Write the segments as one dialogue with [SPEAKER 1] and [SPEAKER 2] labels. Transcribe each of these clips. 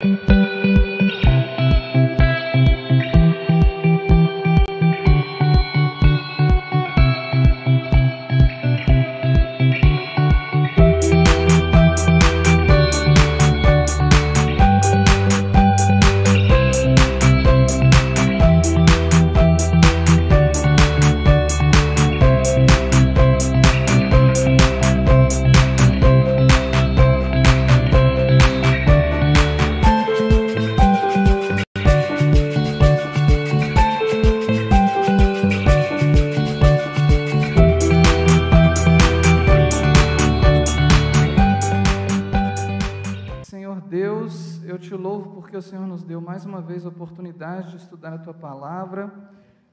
[SPEAKER 1] oportunidade de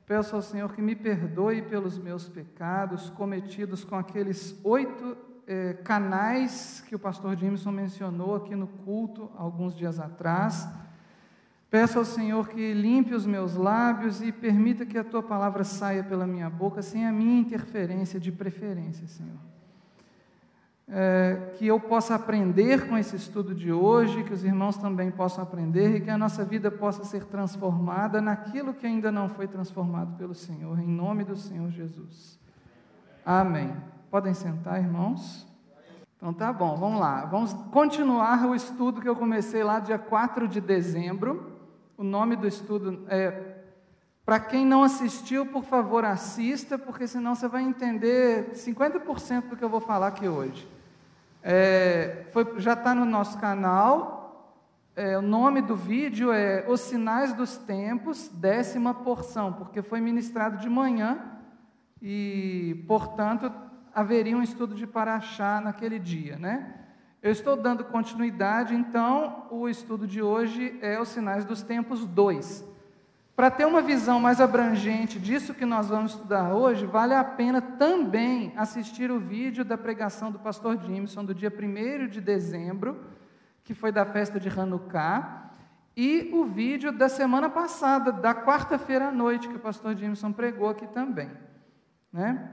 [SPEAKER 1] Peço ao Senhor que me perdoe pelos meus pecados cometidos com aqueles oito eh, canais que o pastor Jameson mencionou aqui no culto alguns dias atrás. Peço ao Senhor que limpe os meus lábios e permita que a tua palavra saia pela minha boca sem a minha interferência de preferência, Senhor é, que eu possa aprender com esse estudo de hoje, que os irmãos também possam aprender e que a nossa vida possa ser transformada naquilo que ainda não foi transformado pelo Senhor, em nome do Senhor Jesus. Amém. Podem sentar, irmãos? Então tá bom, vamos lá. Vamos continuar o estudo que eu comecei lá dia 4 de dezembro. O nome do estudo é para quem não assistiu, por favor, assista, porque senão você vai entender 50% do que eu vou falar aqui hoje. É, foi, já está no nosso canal. É, o nome do vídeo é Os Sinais dos Tempos, décima porção, porque foi ministrado de manhã e, portanto, haveria um estudo de Paraxá naquele dia, né? Eu estou dando continuidade, então, o estudo de hoje é Os Sinais dos Tempos 2. Para ter uma visão mais abrangente disso que nós vamos estudar hoje, vale a pena também assistir o vídeo da pregação do pastor Jimson do dia 1 de dezembro, que foi da festa de Hanukkah, e o vídeo da semana passada, da quarta-feira à noite, que o pastor Jimson pregou aqui também. Né?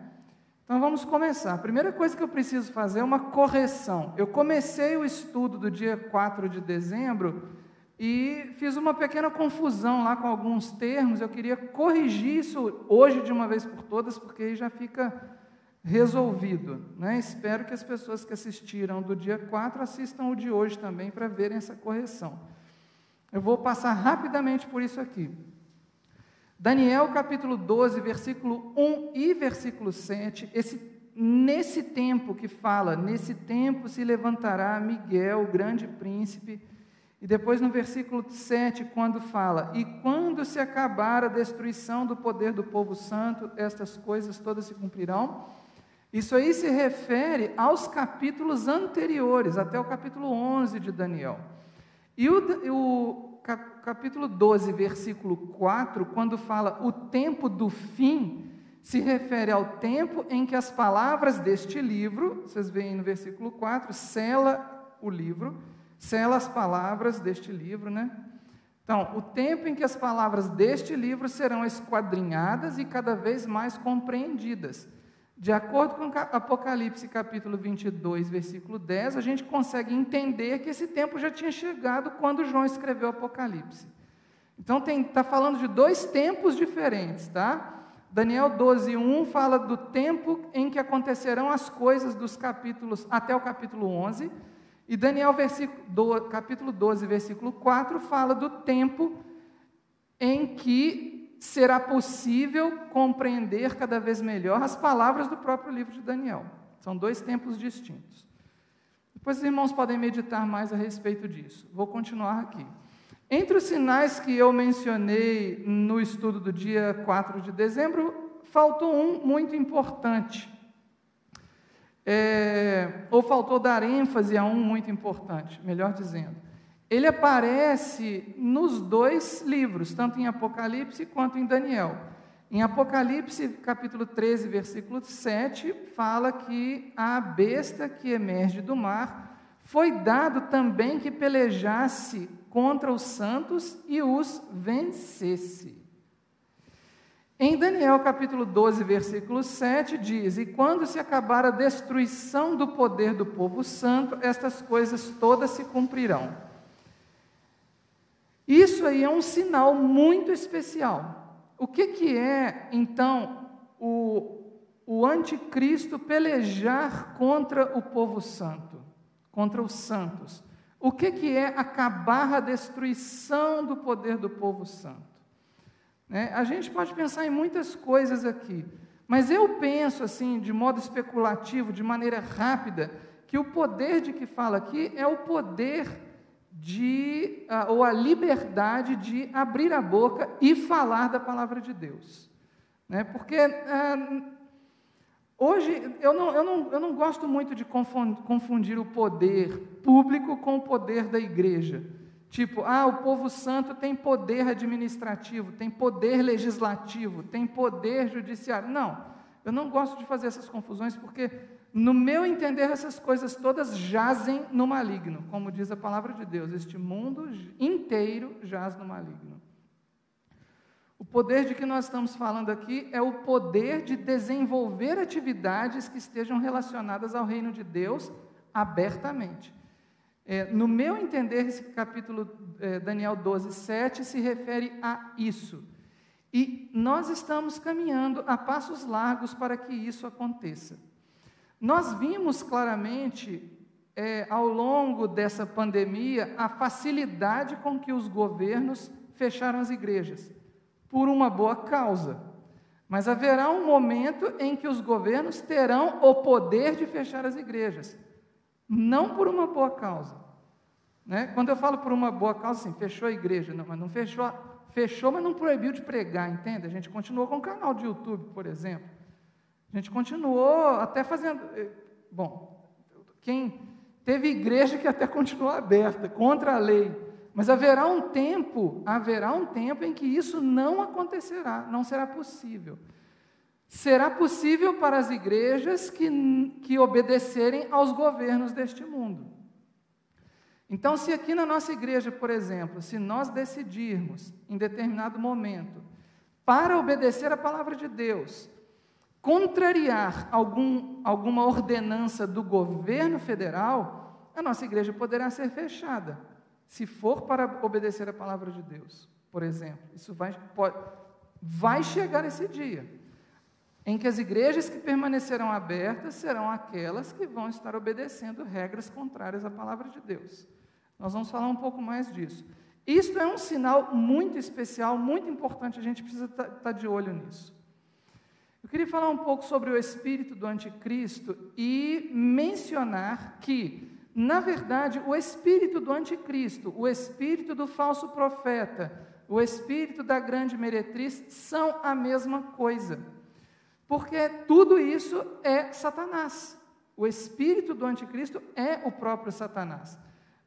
[SPEAKER 1] Então vamos começar. A primeira coisa que eu preciso fazer é uma correção. Eu comecei o estudo do dia 4 de dezembro e fiz uma pequena confusão lá com alguns termos. Eu queria corrigir isso hoje de uma vez por todas, porque aí já fica resolvido. Né? Espero que as pessoas que assistiram do dia 4 assistam o de hoje também para verem essa correção. Eu vou passar rapidamente por isso aqui. Daniel capítulo 12, versículo 1 e versículo 7, esse, nesse tempo que fala, nesse tempo se levantará Miguel, grande príncipe, e depois no versículo 7, quando fala: E quando se acabar a destruição do poder do povo santo, estas coisas todas se cumprirão. Isso aí se refere aos capítulos anteriores, até o capítulo 11 de Daniel. E o, o capítulo 12, versículo 4, quando fala o tempo do fim, se refere ao tempo em que as palavras deste livro, vocês veem no versículo 4, sela o livro sela as palavras deste livro, né? Então, o tempo em que as palavras deste livro serão esquadrinhadas e cada vez mais compreendidas. De acordo com Apocalipse capítulo 22, versículo 10, a gente consegue entender que esse tempo já tinha chegado quando João escreveu Apocalipse. Então, está falando de dois tempos diferentes, tá? Daniel 12, 1 fala do tempo em que acontecerão as coisas dos capítulos até o capítulo 11, e Daniel, capítulo 12, versículo 4, fala do tempo em que será possível compreender cada vez melhor as palavras do próprio livro de Daniel. São dois tempos distintos. Depois os irmãos podem meditar mais a respeito disso. Vou continuar aqui. Entre os sinais que eu mencionei no estudo do dia 4 de dezembro, faltou um muito importante é, ou faltou dar ênfase a um muito importante, melhor dizendo. Ele aparece nos dois livros, tanto em Apocalipse quanto em Daniel. Em Apocalipse, capítulo 13, versículo 7, fala que a besta que emerge do mar foi dado também que pelejasse contra os santos e os vencesse. Em Daniel capítulo 12, versículo 7, diz: E quando se acabar a destruição do poder do povo santo, estas coisas todas se cumprirão. isso aí é um sinal muito especial. O que, que é, então, o, o anticristo pelejar contra o povo santo, contra os santos? O que, que é acabar a destruição do poder do povo santo? Né? A gente pode pensar em muitas coisas aqui, mas eu penso assim, de modo especulativo, de maneira rápida, que o poder de que fala aqui é o poder de, ou a liberdade de abrir a boca e falar da palavra de Deus. Né? Porque ah, hoje eu não, eu, não, eu não gosto muito de confundir o poder público com o poder da igreja. Tipo, ah, o povo santo tem poder administrativo, tem poder legislativo, tem poder judiciário. Não, eu não gosto de fazer essas confusões porque, no meu entender, essas coisas todas jazem no maligno, como diz a palavra de Deus. Este mundo inteiro jaz no maligno. O poder de que nós estamos falando aqui é o poder de desenvolver atividades que estejam relacionadas ao reino de Deus abertamente. É, no meu entender, esse capítulo é, Daniel 12, 7 se refere a isso. E nós estamos caminhando a passos largos para que isso aconteça. Nós vimos claramente, é, ao longo dessa pandemia, a facilidade com que os governos fecharam as igrejas, por uma boa causa. Mas haverá um momento em que os governos terão o poder de fechar as igrejas não por uma boa causa. Né? Quando eu falo por uma boa causa, assim, fechou a igreja, não, mas não fechou, fechou, mas não proibiu de pregar, entende? A gente continuou com o canal de YouTube, por exemplo. A gente continuou até fazendo. Eh, bom, quem teve igreja que até continuou aberta, contra a lei. Mas haverá um tempo, haverá um tempo em que isso não acontecerá, não será possível será possível para as igrejas que, que obedecerem aos governos deste mundo. Então, se aqui na nossa igreja, por exemplo, se nós decidirmos em determinado momento, para obedecer a palavra de Deus, contrariar algum, alguma ordenança do governo federal, a nossa igreja poderá ser fechada, se for para obedecer a palavra de Deus, por exemplo. Isso vai, pode, vai chegar esse dia em que as igrejas que permanecerão abertas serão aquelas que vão estar obedecendo regras contrárias à palavra de Deus. Nós vamos falar um pouco mais disso. Isto é um sinal muito especial, muito importante, a gente precisa estar tá, tá de olho nisso. Eu queria falar um pouco sobre o espírito do anticristo e mencionar que, na verdade, o espírito do anticristo, o espírito do falso profeta, o espírito da grande meretriz são a mesma coisa. Porque tudo isso é Satanás. O espírito do anticristo é o próprio Satanás.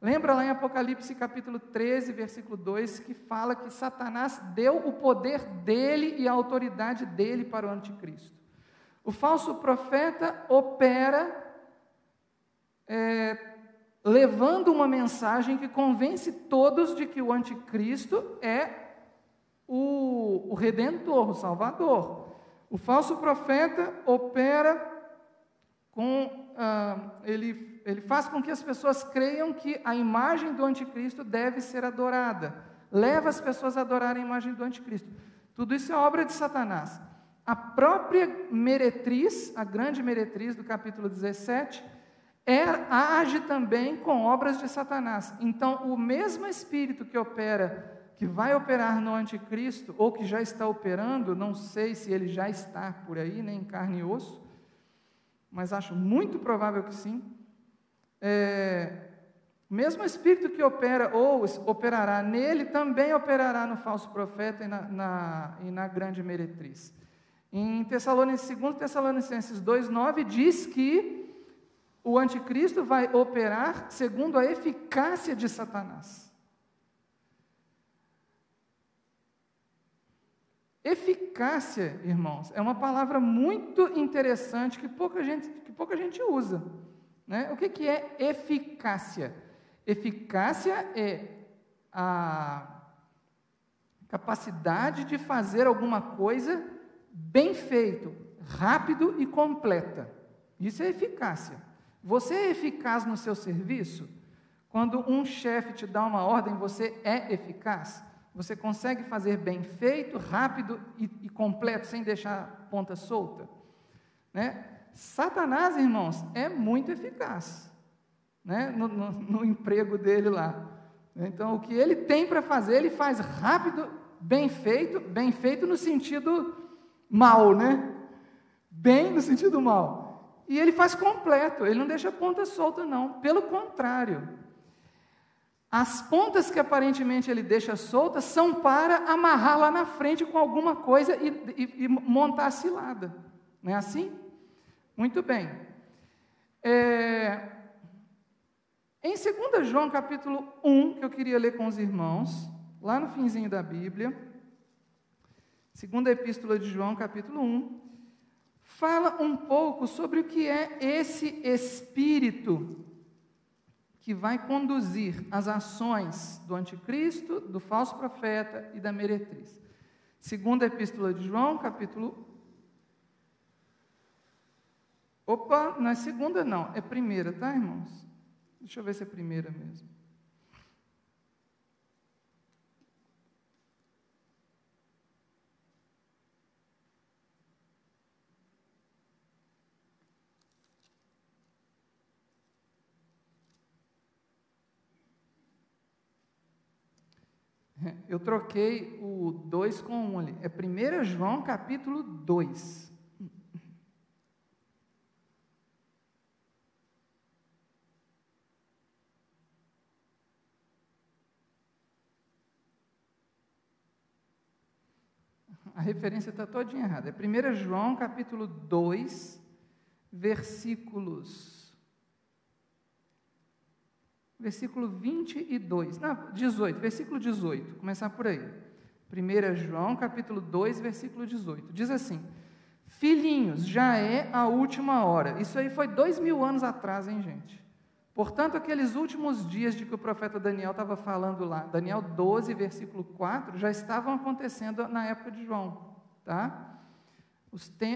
[SPEAKER 1] Lembra lá em Apocalipse capítulo 13, versículo 2, que fala que Satanás deu o poder dele e a autoridade dele para o anticristo. O falso profeta opera é, levando uma mensagem que convence todos de que o anticristo é o, o redentor, o salvador. O falso profeta opera com. Ah, ele, ele faz com que as pessoas creiam que a imagem do anticristo deve ser adorada. Leva as pessoas a adorarem a imagem do anticristo. Tudo isso é obra de Satanás. A própria meretriz, a grande meretriz do capítulo 17, é, age também com obras de Satanás. Então, o mesmo espírito que opera que vai operar no anticristo, ou que já está operando, não sei se ele já está por aí, nem em carne e osso, mas acho muito provável que sim. É, mesmo espírito que opera ou operará nele, também operará no falso profeta e na, na, e na grande meretriz. Em Tessalonicenses, 2 Tessalonicenses 2,9 diz que o anticristo vai operar segundo a eficácia de Satanás. Eficácia, irmãos, é uma palavra muito interessante que pouca gente, que pouca gente usa. Né? O que, que é eficácia? Eficácia é a capacidade de fazer alguma coisa bem feito, rápido e completa. Isso é eficácia. Você é eficaz no seu serviço? Quando um chefe te dá uma ordem, você é eficaz? Você consegue fazer bem feito, rápido e, e completo, sem deixar ponta solta? Né? Satanás, irmãos, é muito eficaz né? no, no, no emprego dele lá. Então, o que ele tem para fazer, ele faz rápido, bem feito, bem feito no sentido mal, né? Bem no sentido mal. E ele faz completo, ele não deixa ponta solta, não. Pelo contrário, as pontas que aparentemente ele deixa soltas são para amarrar lá na frente com alguma coisa e, e, e montar a cilada. Não é assim? Muito bem. É, em 2 João capítulo 1, que eu queria ler com os irmãos, lá no finzinho da Bíblia, segunda epístola de João capítulo 1, fala um pouco sobre o que é esse espírito que vai conduzir as ações do anticristo, do falso profeta e da meretriz. Segunda Epístola de João, capítulo. Opa, não é segunda, não, é primeira, tá, irmãos? Deixa eu ver se é primeira mesmo. Eu troquei o 2 com 1 um ali. É 1 João capítulo 2. A referência está todinha errada. É 1 João capítulo 2, versículos versículo 22, não, 18, versículo 18, começar por aí. 1 João, capítulo 2, versículo 18, diz assim: Filhinhos, já é a última hora. Isso aí foi dois mil anos atrás, hein, gente? Portanto, aqueles últimos dias de que o profeta Daniel estava falando lá, Daniel 12, versículo 4, já estavam acontecendo na época de João, tá?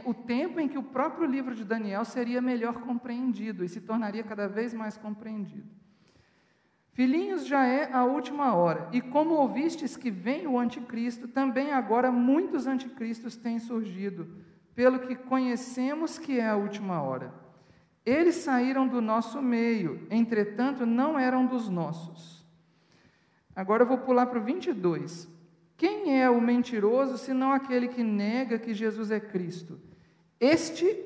[SPEAKER 1] o tempo em que o próprio livro de Daniel seria melhor compreendido e se tornaria cada vez mais compreendido. Filhinhos, já é a última hora, e como ouvistes que vem o anticristo, também agora muitos anticristos têm surgido, pelo que conhecemos que é a última hora. Eles saíram do nosso meio, entretanto não eram dos nossos. Agora eu vou pular para o 22. Quem é o mentiroso senão aquele que nega que Jesus é Cristo? Este,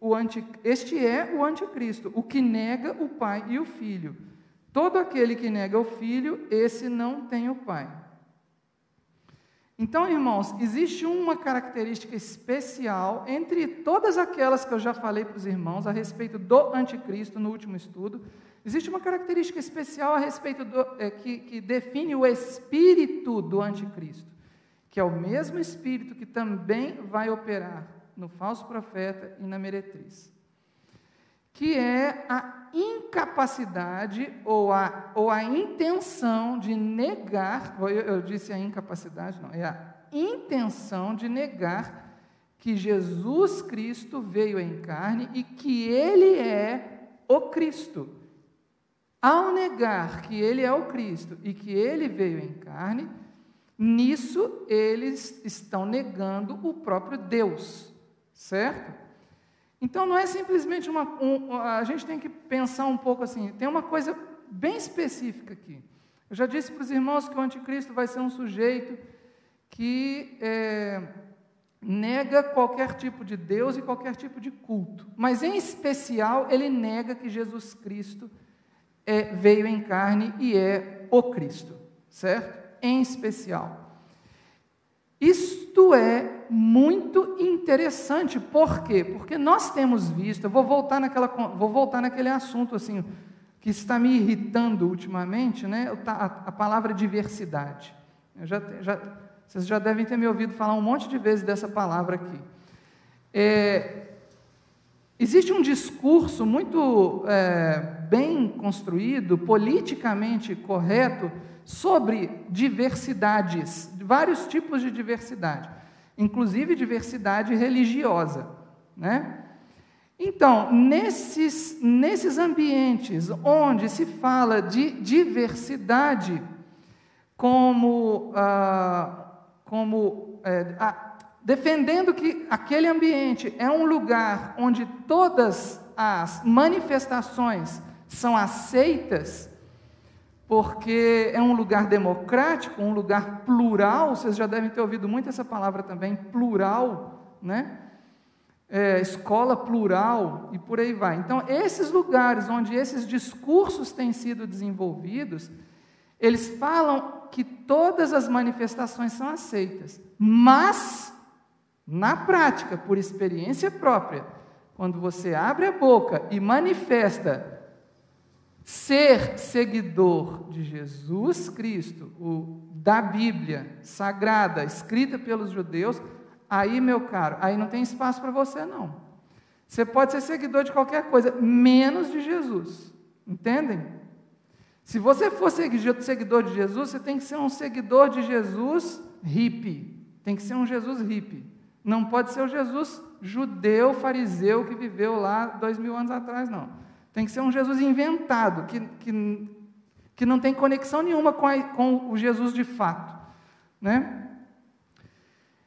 [SPEAKER 1] o anti, este é o anticristo, o que nega o Pai e o Filho. Todo aquele que nega o filho, esse não tem o pai. Então, irmãos, existe uma característica especial entre todas aquelas que eu já falei para os irmãos a respeito do anticristo no último estudo. Existe uma característica especial a respeito do, é, que, que define o espírito do anticristo, que é o mesmo espírito que também vai operar no falso profeta e na meretriz que é a incapacidade ou a, ou a intenção de negar, eu, eu disse a incapacidade, não, é a intenção de negar que Jesus Cristo veio em carne e que Ele é o Cristo. Ao negar que Ele é o Cristo e que Ele veio em carne, nisso eles estão negando o próprio Deus, certo? Então não é simplesmente uma. Um, a gente tem que pensar um pouco assim, tem uma coisa bem específica aqui. Eu já disse para os irmãos que o anticristo vai ser um sujeito que é, nega qualquer tipo de Deus e qualquer tipo de culto. Mas em especial ele nega que Jesus Cristo é, veio em carne e é o Cristo, certo? Em especial. Isto é muito interessante, por quê? Porque nós temos visto, eu vou voltar, naquela, vou voltar naquele assunto assim, que está me irritando ultimamente, né? a, a palavra diversidade. Já, já, vocês já devem ter me ouvido falar um monte de vezes dessa palavra aqui. É, existe um discurso muito é, bem construído, politicamente correto, sobre diversidades, vários tipos de diversidade, inclusive diversidade religiosa, né? Então, nesses, nesses ambientes onde se fala de diversidade como ah, como é, a, defendendo que aquele ambiente é um lugar onde todas as manifestações são aceitas, porque é um lugar democrático, um lugar plural, vocês já devem ter ouvido muito essa palavra também, plural, né? É, escola plural e por aí vai. Então, esses lugares onde esses discursos têm sido desenvolvidos, eles falam que todas as manifestações são aceitas, mas na prática, por experiência própria, quando você abre a boca e manifesta ser seguidor de Jesus Cristo, o da Bíblia sagrada, escrita pelos judeus, aí, meu caro, aí não tem espaço para você não. Você pode ser seguidor de qualquer coisa, menos de Jesus. Entendem? Se você for seguidor de Jesus, você tem que ser um seguidor de Jesus hippie. Tem que ser um Jesus hippie. Não pode ser o Jesus judeu, fariseu, que viveu lá dois mil anos atrás, não. Tem que ser um Jesus inventado, que, que, que não tem conexão nenhuma com, a, com o Jesus de fato. Né?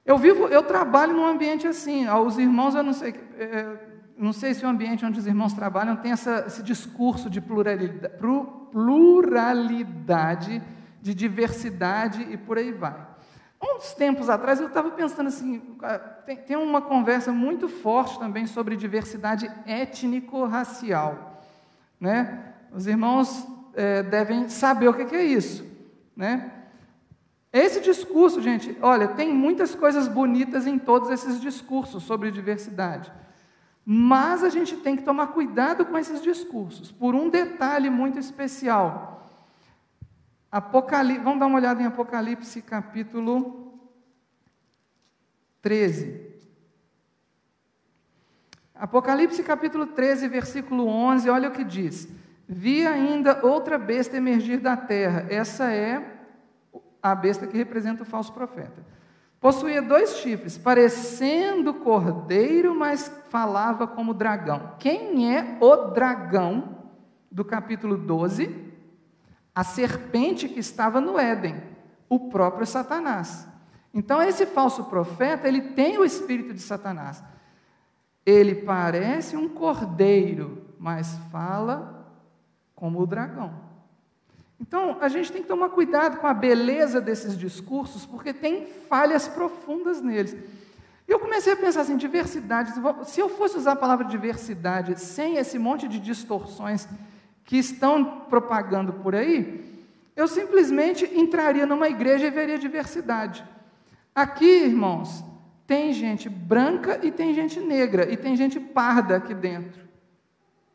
[SPEAKER 1] Eu vivo, eu trabalho num ambiente assim. Os irmãos, eu não sei, é, não sei se o ambiente onde os irmãos trabalham tem essa, esse discurso de pluralidade, pluralidade, de diversidade e por aí vai. Uns tempos atrás eu estava pensando assim, tem, tem, uma conversa muito forte também sobre diversidade étnico-racial. Né? Os irmãos é, devem saber o que, é isso. Né? Esse discurso, gente, olha, tem muitas coisas bonitas em todos esses discursos sobre diversidade. Mas a gente tem que tomar cuidado com esses discursos, por um detalhe muito especial. Apocalipse, vamos dar uma olhada em Apocalipse capítulo 13. Apocalipse capítulo 13, versículo 11, olha o que diz: Vi ainda outra besta emergir da terra. Essa é a besta que representa o falso profeta. Possuía dois chifres, parecendo cordeiro, mas falava como dragão. Quem é o dragão do capítulo 12? a serpente que estava no Éden, o próprio Satanás. Então esse falso profeta, ele tem o espírito de Satanás. Ele parece um cordeiro, mas fala como o dragão. Então, a gente tem que tomar cuidado com a beleza desses discursos, porque tem falhas profundas neles. Eu comecei a pensar assim, diversidade, se eu fosse usar a palavra diversidade sem esse monte de distorções que estão propagando por aí, eu simplesmente entraria numa igreja e veria diversidade. Aqui, irmãos, tem gente branca e tem gente negra, e tem gente parda aqui dentro.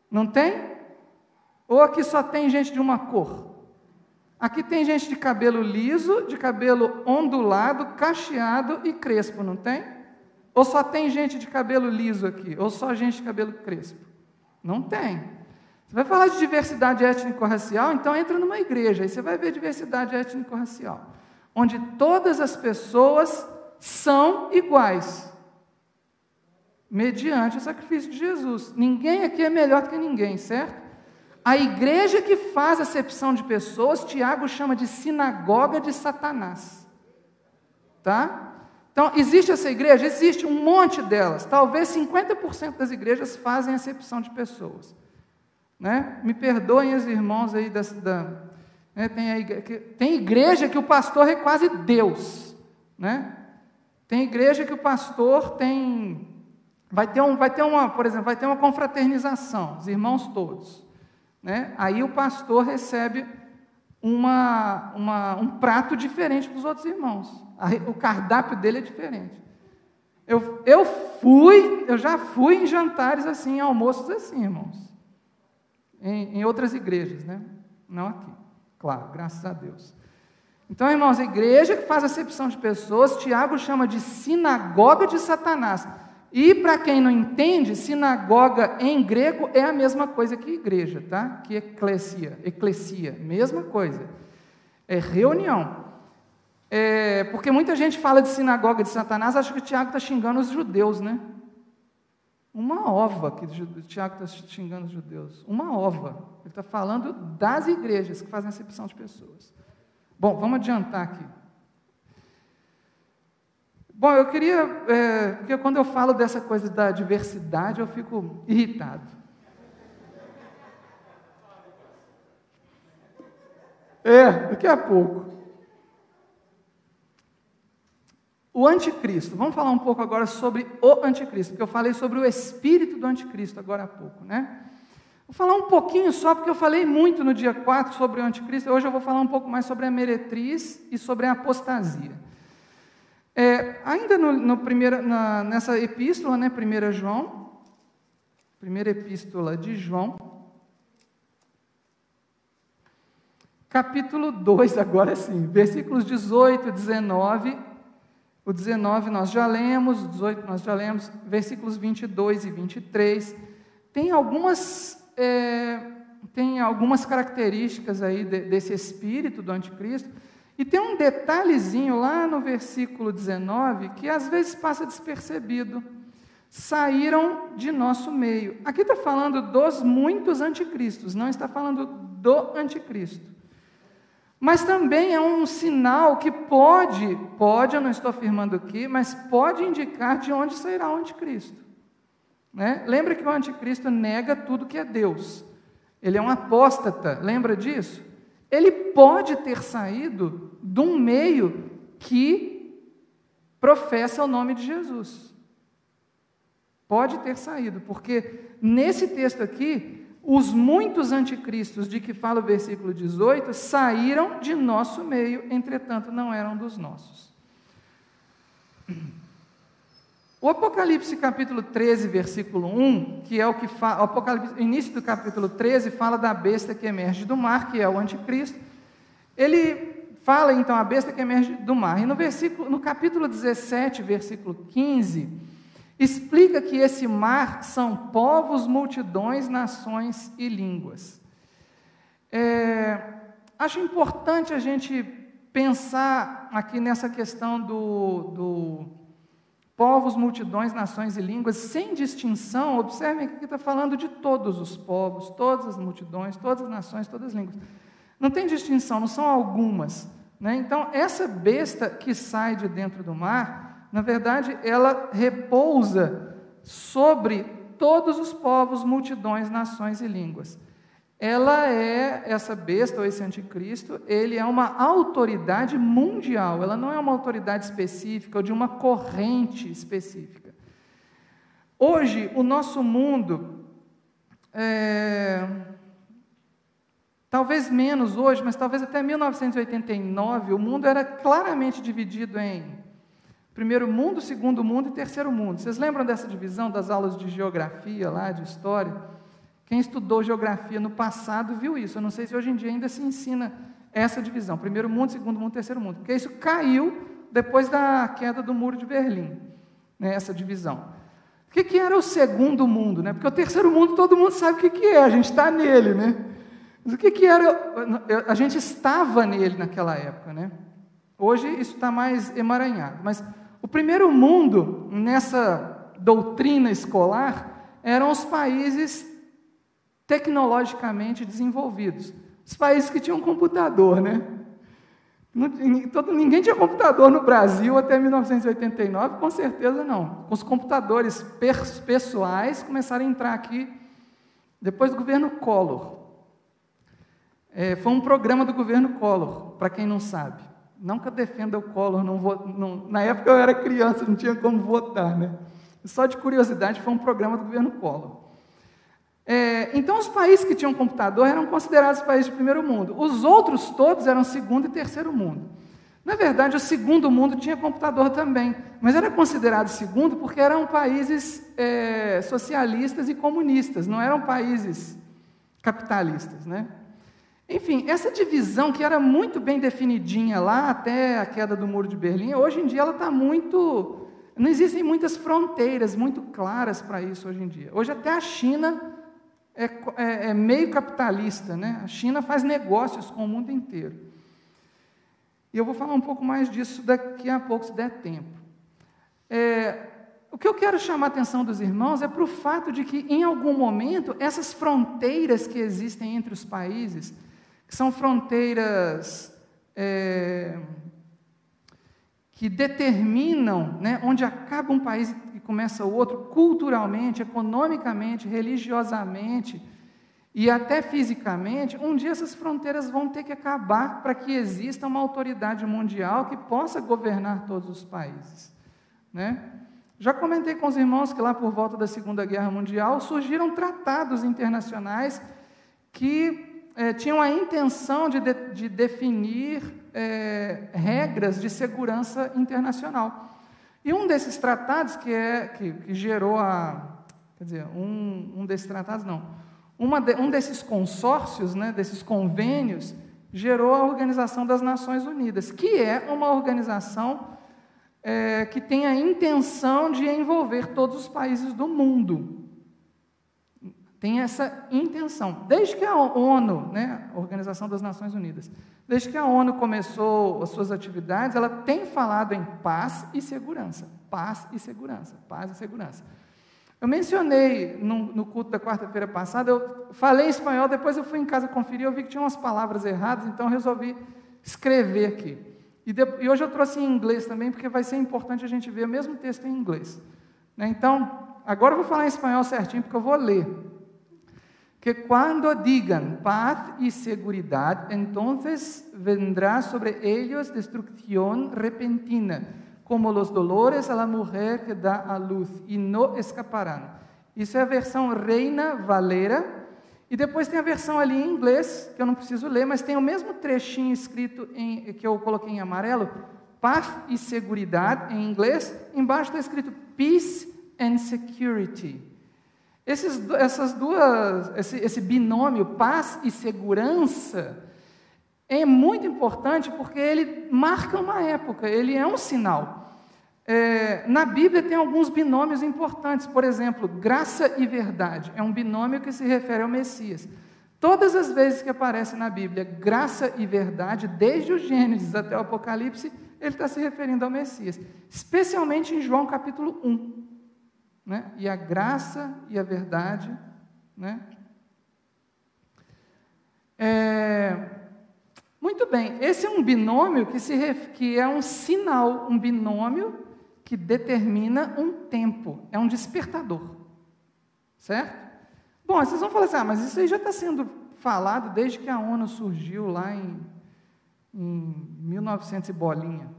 [SPEAKER 1] Não tem? Ou aqui só tem gente de uma cor? Aqui tem gente de cabelo liso, de cabelo ondulado, cacheado e crespo, não tem? Ou só tem gente de cabelo liso aqui? Ou só gente de cabelo crespo? Não tem. Você vai falar de diversidade étnico-racial, então entra numa igreja, aí você vai ver diversidade étnico-racial, onde todas as pessoas são iguais, mediante o sacrifício de Jesus. Ninguém aqui é melhor que ninguém, certo? A igreja que faz acepção de pessoas, Tiago chama de sinagoga de Satanás. Tá? Então, existe essa igreja? Existe um monte delas. Talvez 50% das igrejas fazem acepção de pessoas. Né? Me perdoem os irmãos aí da né? tem, igreja, tem igreja que o pastor é quase Deus, né? Tem igreja que o pastor tem vai ter um, vai ter uma, por exemplo, vai ter uma confraternização, os irmãos todos, né? Aí o pastor recebe uma, uma, um prato diferente dos outros irmãos. O cardápio dele é diferente. Eu, eu fui, eu já fui em jantares assim, em almoços assim, irmãos em, em outras igrejas, né? Não aqui, claro, graças a Deus. Então, irmãos, a igreja que faz acepção de pessoas, Tiago chama de sinagoga de Satanás. E para quem não entende, sinagoga em grego é a mesma coisa que igreja, tá? Que eclesia, eclesia, mesma coisa. É reunião. É, porque muita gente fala de sinagoga de Satanás, acha que o Tiago está xingando os judeus, né? Uma ova, que o Tiago está xingando os judeus. Uma ova. Ele está falando das igrejas que fazem acepção de pessoas. Bom, vamos adiantar aqui. Bom, eu queria, é, porque quando eu falo dessa coisa da diversidade, eu fico irritado. É, daqui a pouco. O anticristo. Vamos falar um pouco agora sobre o anticristo, porque eu falei sobre o espírito do anticristo agora há pouco, né? Vou falar um pouquinho só, porque eu falei muito no dia 4 sobre o anticristo, hoje eu vou falar um pouco mais sobre a meretriz e sobre a apostasia. É, ainda no, no primeira, na, nessa epístola, né, 1 João, primeira epístola de João, capítulo 2, agora sim, versículos 18 e 19. O 19 nós já lemos, o 18 nós já lemos, versículos 22 e 23. Tem algumas é, tem algumas características aí de, desse espírito do anticristo, e tem um detalhezinho lá no versículo 19 que às vezes passa despercebido. Saíram de nosso meio. Aqui está falando dos muitos anticristos, não está falando do anticristo. Mas também é um sinal que pode, pode, eu não estou afirmando aqui, mas pode indicar de onde sairá o anticristo. Né? Lembra que o anticristo nega tudo que é Deus. Ele é um apóstata, lembra disso? Ele pode ter saído de um meio que professa o nome de Jesus. Pode ter saído, porque nesse texto aqui, os muitos anticristos de que fala o versículo 18 saíram de nosso meio, entretanto não eram dos nossos. O Apocalipse capítulo 13, versículo 1, que é o que fala, o Apocalipse, início do capítulo 13 fala da besta que emerge do mar, que é o anticristo. Ele fala então a besta que emerge do mar. E no versículo, no capítulo 17, versículo 15, explica que esse mar são povos, multidões, nações e línguas. É, acho importante a gente pensar aqui nessa questão do, do povos, multidões, nações e línguas, sem distinção, observem que está falando de todos os povos, todas as multidões, todas as nações, todas as línguas. Não tem distinção, não são algumas. Né? Então, essa besta que sai de dentro do mar, na verdade, ela repousa sobre todos os povos, multidões, nações e línguas ela é, essa besta ou esse anticristo, ele é uma autoridade mundial, ela não é uma autoridade específica ou de uma corrente específica. Hoje, o nosso mundo, é, talvez menos hoje, mas talvez até 1989, o mundo era claramente dividido em primeiro mundo, segundo mundo e terceiro mundo. Vocês lembram dessa divisão das aulas de geografia lá, de história? Quem estudou geografia no passado viu isso. Eu não sei se hoje em dia ainda se ensina essa divisão: primeiro mundo, segundo mundo, terceiro mundo. Porque isso caiu depois da queda do muro de Berlim, né, essa divisão. O que, que era o segundo mundo? Né? Porque o terceiro mundo todo mundo sabe o que, que é, a gente está nele. Né? Mas o que, que era? A gente estava nele naquela época. Né? Hoje isso está mais emaranhado. Mas o primeiro mundo, nessa doutrina escolar, eram os países tecnologicamente desenvolvidos. Os países que tinham computador, né? ninguém tinha computador no Brasil até 1989, com certeza não. Os computadores pessoais começaram a entrar aqui depois do governo Collor. É, foi um programa do governo Collor, para quem não sabe. Eu defenda o Collor, não vou, não, na época eu era criança, não tinha como votar, né? Só de curiosidade, foi um programa do governo Collor. É, então, os países que tinham computador eram considerados países de primeiro mundo. Os outros todos eram segundo e terceiro mundo. Na verdade, o segundo mundo tinha computador também, mas era considerado segundo porque eram países é, socialistas e comunistas, não eram países capitalistas. Né? Enfim, essa divisão que era muito bem definidinha lá até a queda do Muro de Berlim, hoje em dia ela está muito. Não existem muitas fronteiras muito claras para isso hoje em dia. Hoje até a China é, é, é meio capitalista, né? A China faz negócios com o mundo inteiro. E eu vou falar um pouco mais disso daqui a pouco, se der tempo. É, o que eu quero chamar a atenção dos irmãos é para o fato de que, em algum momento, essas fronteiras que existem entre os países, que são fronteiras é, que determinam né, onde acaba um país começa o outro, culturalmente, economicamente, religiosamente e até fisicamente, um dia essas fronteiras vão ter que acabar para que exista uma autoridade mundial que possa governar todos os países. Né? Já comentei com os irmãos que lá por volta da Segunda Guerra Mundial surgiram tratados internacionais que eh, tinham a intenção de, de, de definir eh, regras de segurança internacional. E um desses tratados que, é, que, que gerou a. Quer dizer, um, um desses tratados não de, um desses consórcios, né, desses convênios, gerou a Organização das Nações Unidas, que é uma organização é, que tem a intenção de envolver todos os países do mundo. Tem essa intenção. Desde que a ONU, né, Organização das Nações Unidas, desde que a ONU começou as suas atividades, ela tem falado em paz e segurança. Paz e segurança. Paz e segurança. Eu mencionei no, no culto da quarta-feira passada, eu falei espanhol, depois eu fui em casa conferir, eu vi que tinha umas palavras erradas, então resolvi escrever aqui. E, de, e, hoje eu trouxe em inglês também, porque vai ser importante a gente ver o mesmo texto em inglês. Né? Então, agora eu vou falar em espanhol certinho, porque eu vou ler. Que quando digam paz e seguridad, entonces vendrá sobre ellos destrucción repentina como los dolores a la mujer que dá a luz, e não escaparão. Isso é a versão Reina Valera. E depois tem a versão ali em inglês, que eu não preciso ler, mas tem o mesmo trechinho escrito em, que eu coloquei em amarelo, paz e seguridade em inglês. Embaixo está escrito peace and security. Esses, essas duas, esse, esse binômio paz e segurança é muito importante porque ele marca uma época, ele é um sinal. É, na Bíblia tem alguns binômios importantes, por exemplo, graça e verdade é um binômio que se refere ao Messias. Todas as vezes que aparece na Bíblia graça e verdade, desde o Gênesis até o Apocalipse, ele está se referindo ao Messias, especialmente em João capítulo 1. Né? E a graça e a verdade. Né? É, muito bem, esse é um binômio que, se, que é um sinal, um binômio que determina um tempo, é um despertador. Certo? Bom, vocês vão falar assim, ah, mas isso aí já está sendo falado desde que a ONU surgiu lá em, em 1900 e bolinha.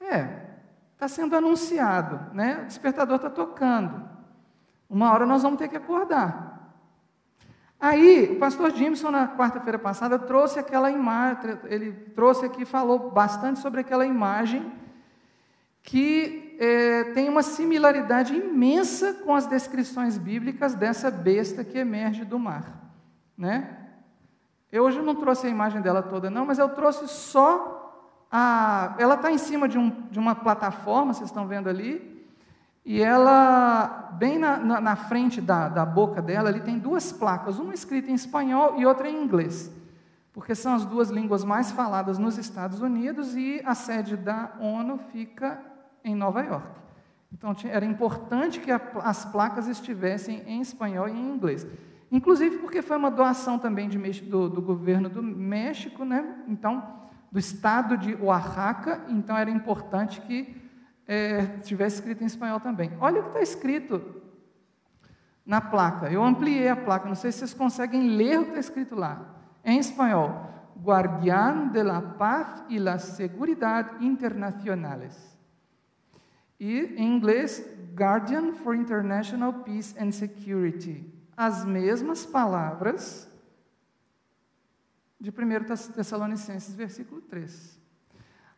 [SPEAKER 1] É, está sendo anunciado, né? O despertador está tocando. Uma hora nós vamos ter que acordar. Aí, o pastor Jimson, na quarta-feira passada, trouxe aquela imagem, ele trouxe aqui, falou bastante sobre aquela imagem que é, tem uma similaridade imensa com as descrições bíblicas dessa besta que emerge do mar. Né? Eu hoje não trouxe a imagem dela toda, não, mas eu trouxe só a. Ela está em cima de, um, de, uma plataforma, vocês estão vendo ali, e ela, bem na, na, na frente da, da boca dela, ali tem duas placas, uma escrita em espanhol e outra em inglês porque são as duas línguas mais faladas nos Estados Unidos e a sede da ONU fica em Nova York. Então era importante que a, as placas estivessem em espanhol e em inglês. Inclusive porque foi uma doação também de, do, do governo do México, né? então, do estado de Oaxaca, então era importante que é, tivesse escrito em espanhol também. Olha o que está escrito na placa. Eu ampliei a placa, não sei se vocês conseguem ler o que está escrito lá. Em espanhol, Guardián de la Paz y la Seguridad Internacionales. E em inglês, Guardian for International Peace and Security. As mesmas palavras de 1 Tessalonicenses, versículo 3.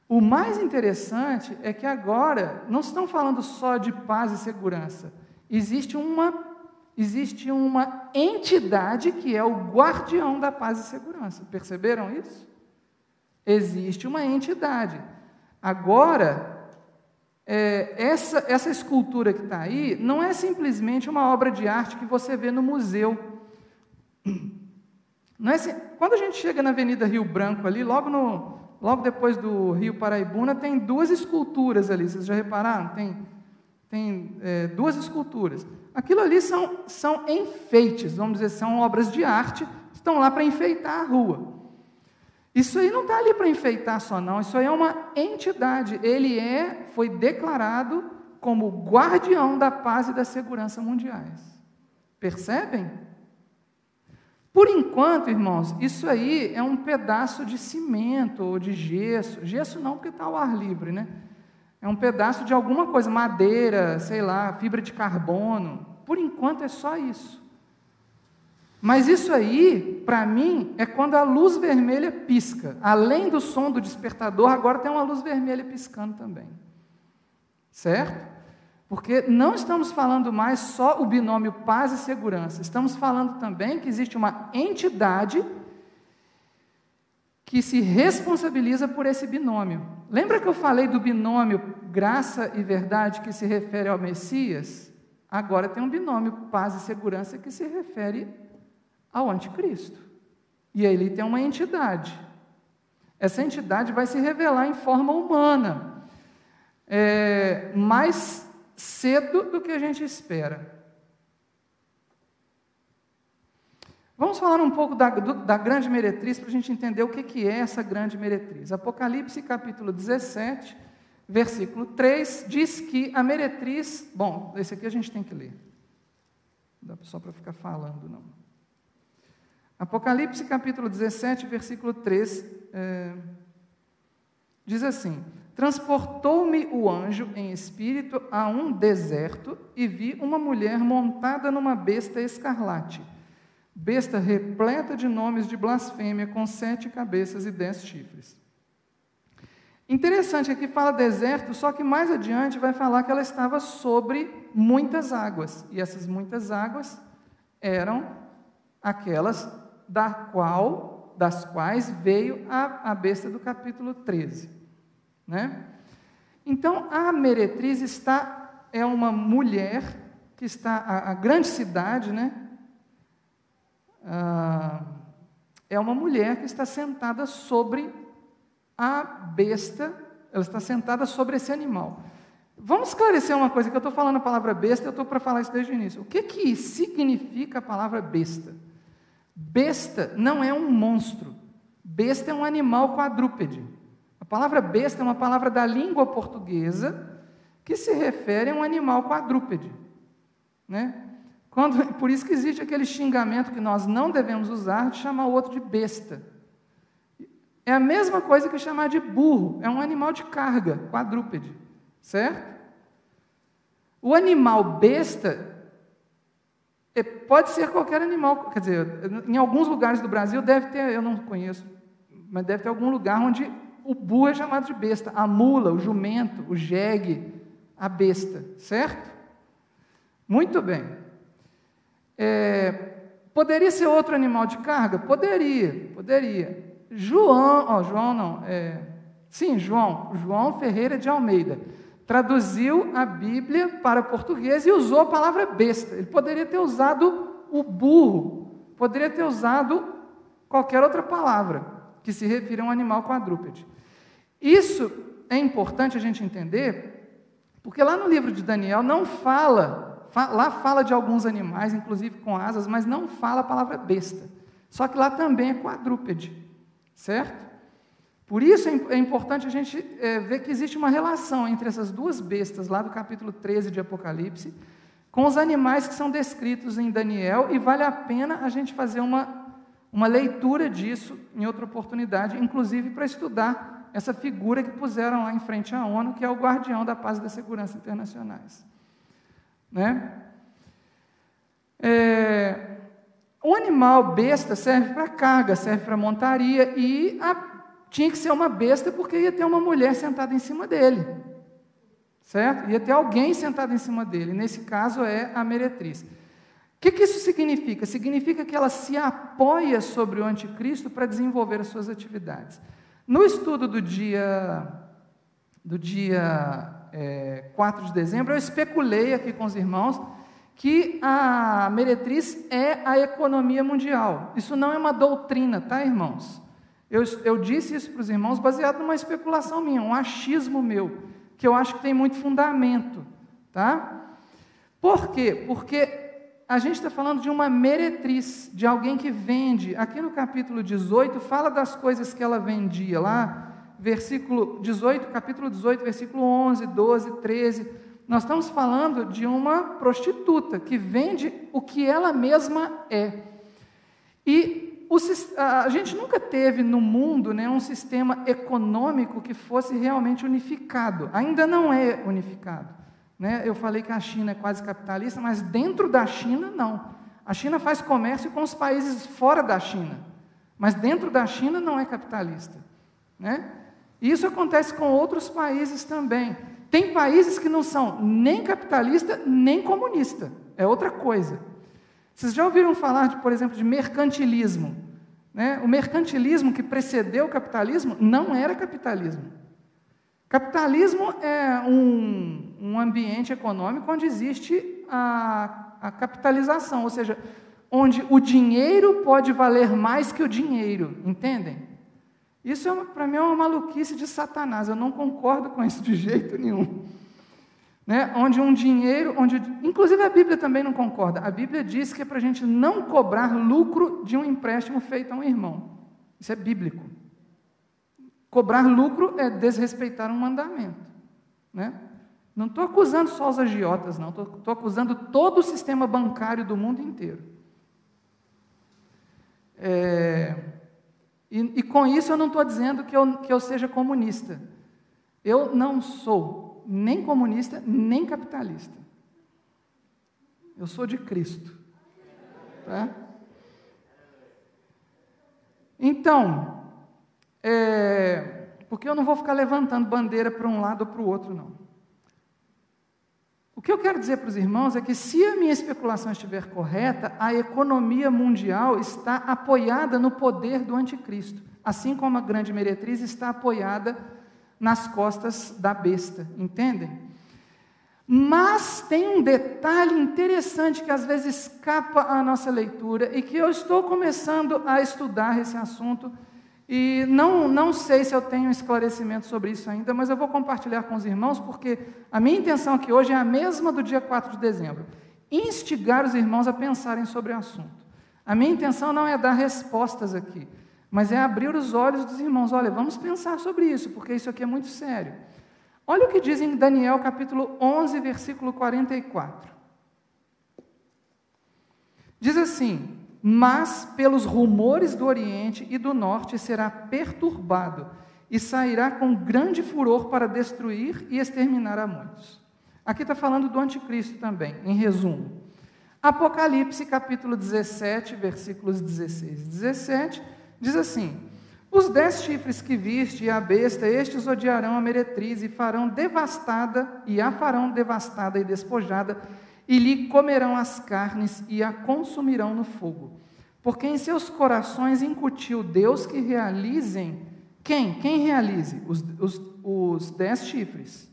[SPEAKER 1] O mais interessante é que agora não estão falando só de paz e segurança. Existe uma, existe uma entidade que é o guardião da paz e segurança. Perceberam isso? Existe uma entidade. Agora, é, essa, essa escultura que está aí não é simplesmente uma obra de arte que você vê no museu. Não é assim, quando a gente chega na Avenida Rio Branco ali, logo, no, logo depois do Rio Paraibuna, tem duas esculturas ali, vocês já repararam? Tem, tem é, duas esculturas. Aquilo ali são, são enfeites, vamos dizer, são obras de arte, estão lá para enfeitar a rua. Isso aí não está ali para enfeitar só, não. Isso aí é uma entidade. Ele é, foi declarado como guardião da paz e da segurança mundiais. Percebem? Por enquanto, irmãos, isso aí é um pedaço de cimento ou de gesso. Gesso não, porque está ao ar livre, né? É um pedaço de alguma coisa, madeira, sei lá, fibra de carbono. Por enquanto é só isso. Mas isso aí, para mim, é quando a luz vermelha pisca. Além do som do despertador, agora tem uma luz vermelha piscando também. Certo? Porque não estamos falando mais só o binômio paz e segurança, estamos falando também que existe uma entidade que se responsabiliza por esse binômio. Lembra que eu falei do binômio graça e verdade que se refere ao Messias? Agora tem um binômio paz e segurança que se refere ao anticristo. E ele tem uma entidade. Essa entidade vai se revelar em forma humana, é, mais cedo do que a gente espera. Vamos falar um pouco da, do, da grande meretriz para a gente entender o que, que é essa grande meretriz. Apocalipse capítulo 17, versículo 3, diz que a meretriz. Bom, esse aqui a gente tem que ler. Não dá só para ficar falando, não. Apocalipse capítulo 17, versículo 3, é, diz assim: Transportou-me o anjo em espírito a um deserto e vi uma mulher montada numa besta escarlate, besta repleta de nomes de blasfêmia, com sete cabeças e dez chifres. Interessante, aqui fala deserto, só que mais adiante vai falar que ela estava sobre muitas águas, e essas muitas águas eram aquelas da qual, das quais veio a, a besta do capítulo 13. Né? Então, a meretriz está, é uma mulher que está, a, a grande cidade, né? Ah, é uma mulher que está sentada sobre a besta, ela está sentada sobre esse animal. Vamos esclarecer uma coisa, que eu estou falando a palavra besta, eu estou para falar isso desde o início. O que, que significa a palavra besta? Besta não é um monstro. Besta é um animal quadrúpede. A palavra besta é uma palavra da língua portuguesa que se refere a um animal quadrúpede. Né? Quando, por isso que existe aquele xingamento que nós não devemos usar de chamar o outro de besta. É a mesma coisa que chamar de burro, é um animal de carga, quadrúpede, certo? O animal besta é, pode ser qualquer animal, quer dizer, em alguns lugares do Brasil deve ter, eu não conheço, mas deve ter algum lugar onde o burro é chamado de besta, a mula, o jumento, o jegue, a besta, certo? Muito bem. É, poderia ser outro animal de carga? Poderia, poderia. João, ó, João não, é, sim, João, João Ferreira de Almeida traduziu a Bíblia para português e usou a palavra besta. Ele poderia ter usado o burro, poderia ter usado qualquer outra palavra que se refira a um animal quadrúpede. Isso é importante a gente entender, porque lá no livro de Daniel não fala, lá fala de alguns animais, inclusive com asas, mas não fala a palavra besta. Só que lá também é quadrúpede, certo? Por isso é, é importante a gente é, ver que existe uma relação entre essas duas bestas, lá do capítulo 13 de Apocalipse, com os animais que são descritos em Daniel, e vale a pena a gente fazer uma, uma leitura disso em outra oportunidade, inclusive para estudar essa figura que puseram lá em frente à ONU, que é o guardião da paz e da segurança internacionais. Né? É, o animal besta serve para carga, serve para montaria, e a tinha que ser uma besta porque ia ter uma mulher sentada em cima dele. Certo? Ia ter alguém sentado em cima dele. Nesse caso é a meretriz. O que, que isso significa? Significa que ela se apoia sobre o anticristo para desenvolver as suas atividades. No estudo do dia, do dia é, 4 de dezembro, eu especulei aqui com os irmãos que a meretriz é a economia mundial. Isso não é uma doutrina, tá, irmãos? Eu, eu disse isso para os irmãos baseado numa especulação minha, um achismo meu, que eu acho que tem muito fundamento. Tá? Por quê? Porque a gente está falando de uma meretriz, de alguém que vende. Aqui no capítulo 18, fala das coisas que ela vendia lá, versículo 18, capítulo 18, versículo 11, 12, 13. Nós estamos falando de uma prostituta que vende o que ela mesma é. E o, a gente nunca teve no mundo né, um sistema econômico que fosse realmente unificado. Ainda não é unificado. Né? Eu falei que a China é quase capitalista, mas dentro da China, não. A China faz comércio com os países fora da China, mas dentro da China não é capitalista. Né? Isso acontece com outros países também. Tem países que não são nem capitalista nem comunista, é outra coisa. Vocês já ouviram falar, de, por exemplo, de mercantilismo? Né? O mercantilismo que precedeu o capitalismo não era capitalismo. Capitalismo é um, um ambiente econômico onde existe a, a capitalização, ou seja, onde o dinheiro pode valer mais que o dinheiro, entendem? Isso é, para mim é uma maluquice de Satanás, eu não concordo com isso de jeito nenhum. Né? Onde um dinheiro, onde, inclusive a Bíblia também não concorda. A Bíblia diz que é para a gente não cobrar lucro de um empréstimo feito a um irmão. Isso é bíblico. Cobrar lucro é desrespeitar um mandamento. Né? Não estou acusando só os agiotas, não. Estou acusando todo o sistema bancário do mundo inteiro. É, e, e, com isso eu não estou dizendo que eu, que eu seja comunista. Eu não sou nem comunista, nem capitalista. Eu sou de Cristo. Tá? Então, é, porque eu não vou ficar levantando bandeira para um lado ou para o outro, não. O que eu quero dizer para os irmãos é que, se a minha especulação estiver correta, a economia mundial está apoiada no poder do anticristo, assim como a grande meretriz está apoiada nas costas da besta, entendem? Mas tem um detalhe interessante que às vezes escapa à nossa leitura e que eu estou começando a estudar esse assunto e não, não sei se eu tenho esclarecimento sobre isso ainda, mas eu vou compartilhar com os irmãos, porque a minha intenção aqui hoje é a mesma do dia 4 de dezembro: instigar os irmãos a pensarem sobre o assunto. A minha intenção não é dar respostas aqui, mas é abrir os olhos dos irmãos. Olha, vamos pensar sobre isso, porque isso aqui é muito sério. Olha o que diz em Daniel capítulo 11, versículo 44. Diz assim: mas pelos rumores do Oriente e do Norte será perturbado e sairá com grande furor para destruir e exterminar a muitos. Aqui está falando do anticristo também, em resumo. Apocalipse capítulo 17, versículos 16 e 17, diz assim: Os dez chifres que viste e a besta, estes odiarão a meretriz e farão devastada, e a farão devastada e despojada, e lhe comerão as carnes e a consumirão no fogo. Porque em seus corações incutiu Deus que realizem. Quem? Quem realize? Os, os, os dez chifres.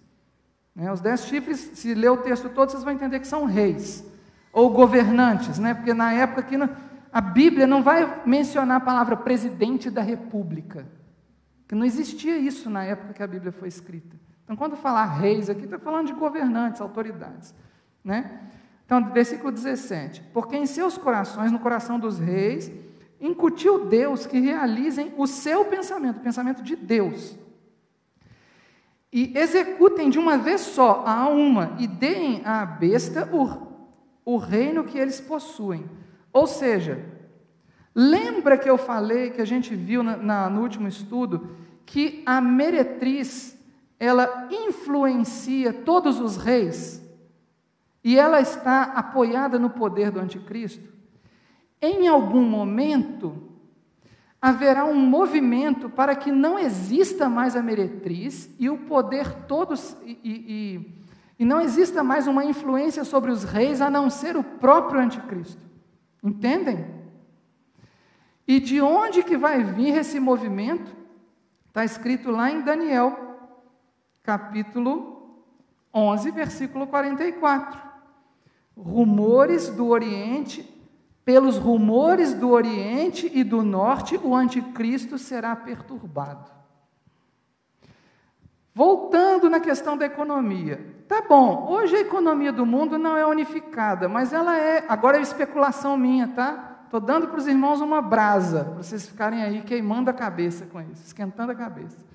[SPEAKER 1] Né? Os dez chifres, se ler o texto todo, vocês vão entender que são reis ou governantes, né? porque na época aqui a Bíblia não vai mencionar a palavra presidente da república, que não existia isso na época que a Bíblia foi escrita. Então, quando falar reis aqui, está falando de governantes, autoridades. Né? Então, versículo 17: Porque em seus corações, no coração dos reis, incutiu Deus que realizem o seu pensamento, o pensamento de Deus. E executem de uma vez só a uma e deem à besta o, o reino que eles possuem. Ou seja, lembra que eu falei, que a gente viu na, na, no último estudo, que a meretriz, ela influencia todos os reis? E ela está apoiada no poder do anticristo, em algum momento haverá um movimento para que não exista mais a meretriz e o poder todos e, e, e não exista mais uma influência sobre os reis a não ser o próprio anticristo. Entendem? E de onde que vai vir esse movimento? Está escrito lá em Daniel, capítulo 11, versículo 44 rumores do Oriente, pelos rumores do Oriente e do Norte, o anticristo será perturbado. Voltando na questão da economia. Tá bom, hoje a economia do mundo não é unificada, mas ela é, agora é especulação minha, tá? Estou dando para os irmãos uma brasa, para vocês ficarem aí queimando a cabeça com isso, esquentando a cabeça.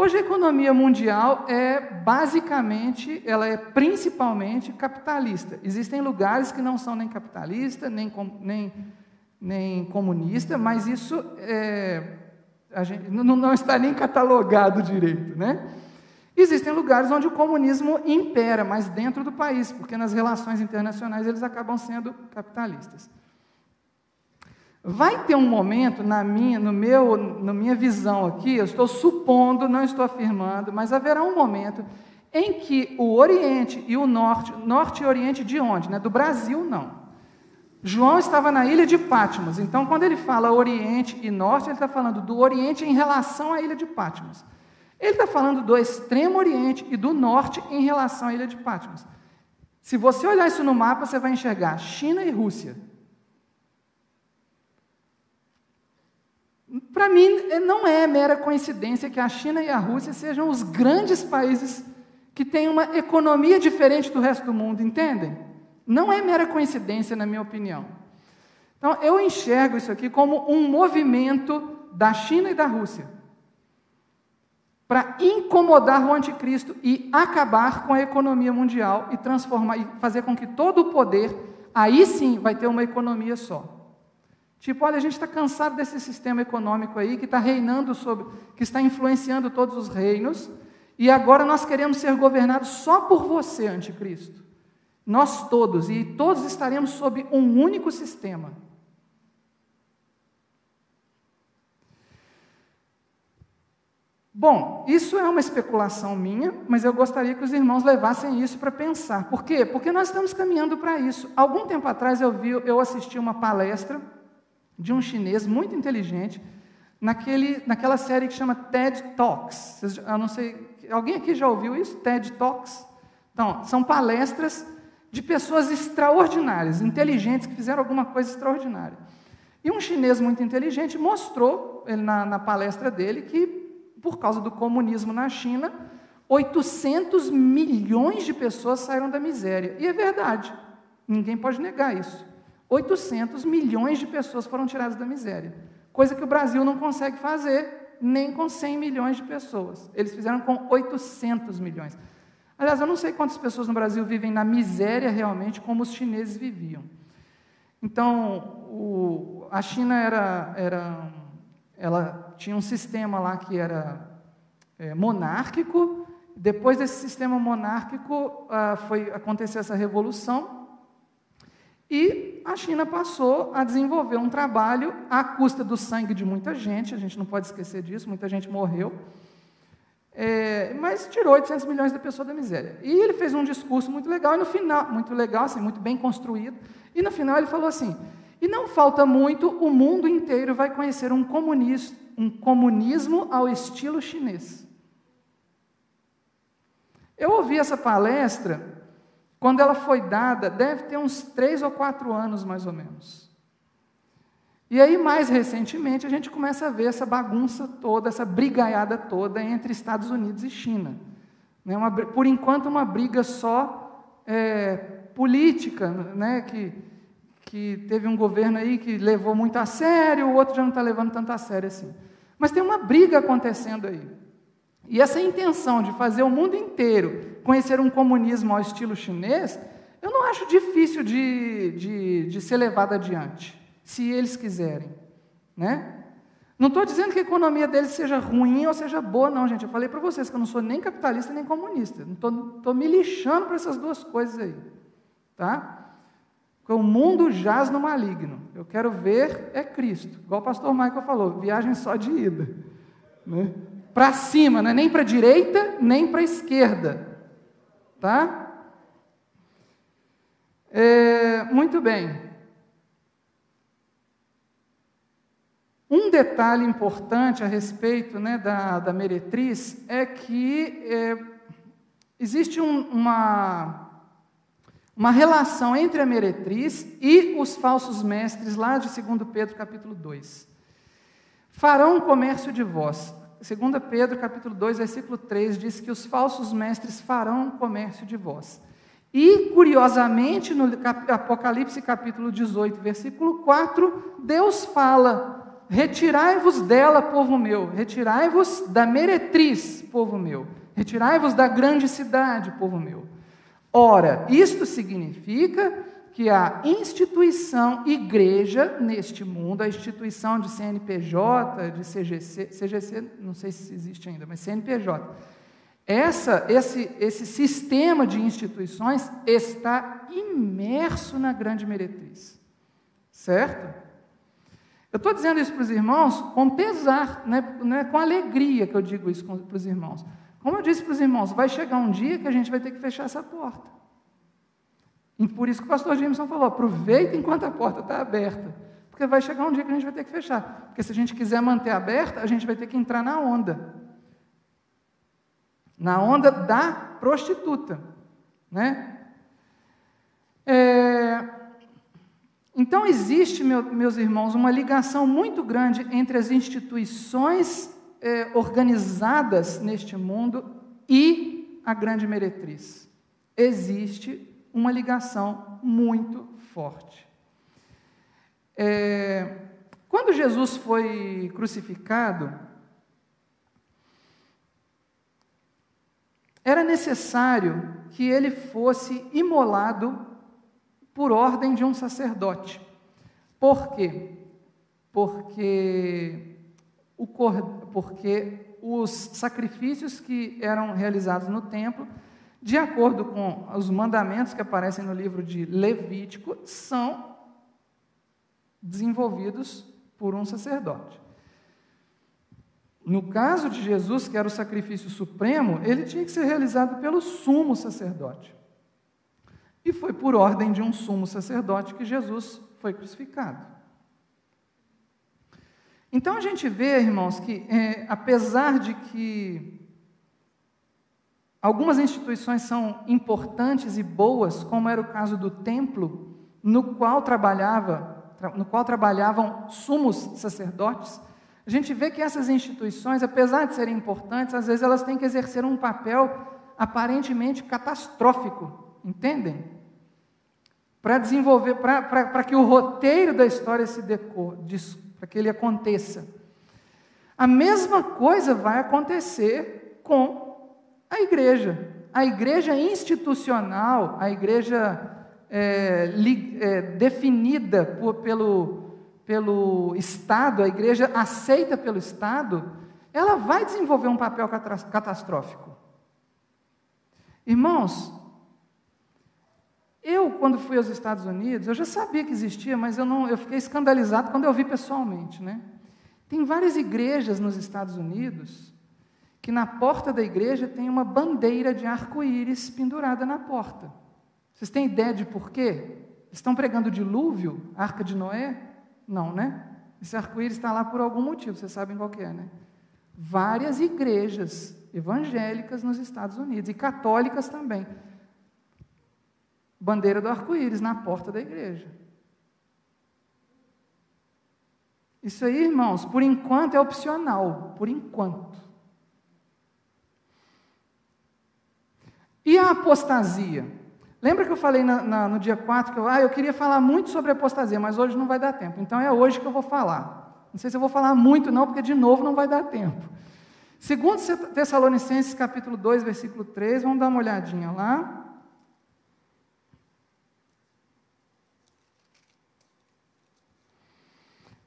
[SPEAKER 1] Hoje a economia mundial é basicamente, ela é principalmente capitalista. Existem lugares que não são nem capitalista, nem, nem, nem comunista, mas isso é, gente, não, não está nem catalogado direito, né? Existem lugares onde o comunismo impera, mas dentro do país, porque nas relações internacionais eles acabam sendo capitalistas. Vai ter um momento na minha, no meu, na minha visão aqui, eu estou supondo, não estou afirmando, mas haverá um momento em que o Oriente e o Norte, Norte e Oriente de onde? Né? Do Brasil, não. João estava na ilha de Patmos, então quando ele fala Oriente e Norte, ele está falando do Oriente em relação à ilha de Patmos. Ele está falando do extremo Oriente e do Norte em relação à ilha de Patmos. Se você olhar isso no mapa, você vai enxergar China e Rússia. Para mim, não é mera coincidência que a China e a Rússia sejam os grandes países que têm uma economia diferente do resto do mundo, entendem? Não é mera coincidência, na minha opinião. Então, eu enxergo isso aqui como um movimento da China e da Rússia para incomodar o anticristo e acabar com a economia mundial e transformar e fazer com que todo o poder, aí sim vai ter uma economia só. Tipo, olha, a gente está cansado desse sistema econômico aí que está reinando sobre, que está influenciando todos os reinos, e agora nós queremos ser governados só por você, anticristo. Nós todos, e todos estaremos sob um único sistema. Bom, isso é uma especulação minha, mas eu gostaria que os irmãos levassem isso para pensar. Por quê? Porque nós estamos caminhando para isso. Algum tempo atrás eu vi, eu assisti uma palestra de um chinês muito inteligente, naquele, naquela série que chama TED Talks. Eu não sei, alguém aqui já ouviu isso? TED Talks? Então, são palestras de pessoas extraordinárias, inteligentes, que fizeram alguma coisa extraordinária. E um chinês muito inteligente mostrou, ele, na, na palestra dele, que por causa do comunismo na China, 800 milhões de pessoas saíram da miséria. E é verdade, ninguém pode negar isso. 800 milhões de pessoas foram tiradas da miséria, coisa que o Brasil não consegue fazer nem com 100 milhões de pessoas. Eles fizeram com 800 milhões. Aliás, eu não sei quantas pessoas no Brasil vivem na miséria realmente como os chineses viviam. Então, o, a China era, era, ela tinha um sistema lá que era é, monárquico. Depois desse sistema monárquico, ah, foi acontecer essa revolução e a China passou a desenvolver um trabalho à custa do sangue de muita gente, a gente não pode esquecer disso, muita gente morreu, é, mas tirou 800 milhões de pessoas da miséria. E ele fez um discurso muito legal, e no final, muito legal, assim, muito bem construído, e no final ele falou assim: e não falta muito, o mundo inteiro vai conhecer um um comunismo ao estilo chinês. Eu ouvi essa palestra quando ela foi dada, deve ter uns três ou quatro anos, mais ou menos. E aí, mais recentemente, a gente começa a ver essa bagunça toda, essa brigaiada toda entre Estados Unidos e China. Né? Uma, por enquanto, uma briga só é, política, né? que, que teve um governo aí que levou muito a sério, o outro já não está levando tanto a sério assim. Mas tem uma briga acontecendo aí. E essa intenção de fazer o mundo inteiro conhecer um comunismo ao estilo chinês, eu não acho difícil de, de, de ser levado adiante, se eles quiserem. Né? Não estou dizendo que a economia deles seja ruim ou seja boa, não, gente. Eu falei para vocês que eu não sou nem capitalista nem comunista. Estou me lixando para essas duas coisas aí. Tá? Porque o mundo jaz no maligno. Eu quero ver é Cristo. Igual o pastor Michael falou, viagem só de ida. Né? Para cima, não é nem para a direita, nem para a esquerda. Tá? É, muito bem. Um detalhe importante a respeito né, da, da meretriz é que é, existe um, uma, uma relação entre a meretriz e os falsos mestres, lá de 2 Pedro capítulo 2. Farão comércio de vós, 2 Pedro capítulo 2, versículo 3 diz que os falsos mestres farão comércio de vós. E, curiosamente, no Apocalipse capítulo 18, versículo 4, Deus fala: Retirai-vos dela, povo meu, retirai-vos da meretriz, povo meu, retirai-vos da grande cidade, povo meu. Ora, isto significa que a instituição igreja neste mundo, a instituição de CNPJ, de CGC, CGC, não sei se existe ainda, mas CNPJ, essa, esse, esse sistema de instituições está imerso na grande meretriz. Certo? Eu estou dizendo isso para os irmãos com pesar, não é, não é com alegria que eu digo isso para os irmãos. Como eu disse para os irmãos, vai chegar um dia que a gente vai ter que fechar essa porta. E por isso que o pastor Jameson falou: aproveita enquanto a porta está aberta. Porque vai chegar um dia que a gente vai ter que fechar. Porque se a gente quiser manter aberta, a gente vai ter que entrar na onda. Na onda da prostituta. Né? É... Então existe, meu, meus irmãos, uma ligação muito grande entre as instituições é, organizadas neste mundo e a grande meretriz. Existe uma ligação muito forte. É, quando Jesus foi crucificado, era necessário que ele fosse imolado por ordem de um sacerdote. Por quê? Porque, o, porque os sacrifícios que eram realizados no templo de acordo com os mandamentos que aparecem no livro de Levítico, são desenvolvidos por um sacerdote. No caso de Jesus, que era o sacrifício supremo, ele tinha que ser realizado pelo sumo sacerdote. E foi por ordem de um sumo sacerdote que Jesus foi crucificado. Então a gente vê, irmãos, que é, apesar de que Algumas instituições são importantes e boas, como era o caso do templo, no qual trabalhava, no qual trabalhavam sumos sacerdotes. A gente vê que essas instituições, apesar de serem importantes, às vezes elas têm que exercer um papel aparentemente catastrófico, entendem? Para desenvolver, para que o roteiro da história se decore, para que ele aconteça. A mesma coisa vai acontecer com a igreja. A igreja institucional, a igreja é, li, é, definida por, pelo, pelo Estado, a igreja aceita pelo Estado, ela vai desenvolver um papel catastrófico. Irmãos, eu, quando fui aos Estados Unidos, eu já sabia que existia, mas eu, não, eu fiquei escandalizado quando eu vi pessoalmente. Né? Tem várias igrejas nos Estados Unidos que na porta da igreja tem uma bandeira de arco-íris pendurada na porta. Vocês têm ideia de por quê? Estão pregando dilúvio, arca de Noé? Não, né? Esse arco-íris está lá por algum motivo, vocês sabem qual é, né? Várias igrejas evangélicas nos Estados Unidos e católicas também. Bandeira do arco-íris na porta da igreja. Isso aí, irmãos, por enquanto é opcional, por enquanto. E a apostasia? Lembra que eu falei na, na, no dia 4 que eu, ah, eu queria falar muito sobre apostasia, mas hoje não vai dar tempo. Então é hoje que eu vou falar. Não sei se eu vou falar muito, não, porque de novo não vai dar tempo. Segundo Tessalonicenses capítulo 2, versículo 3, vamos dar uma olhadinha lá.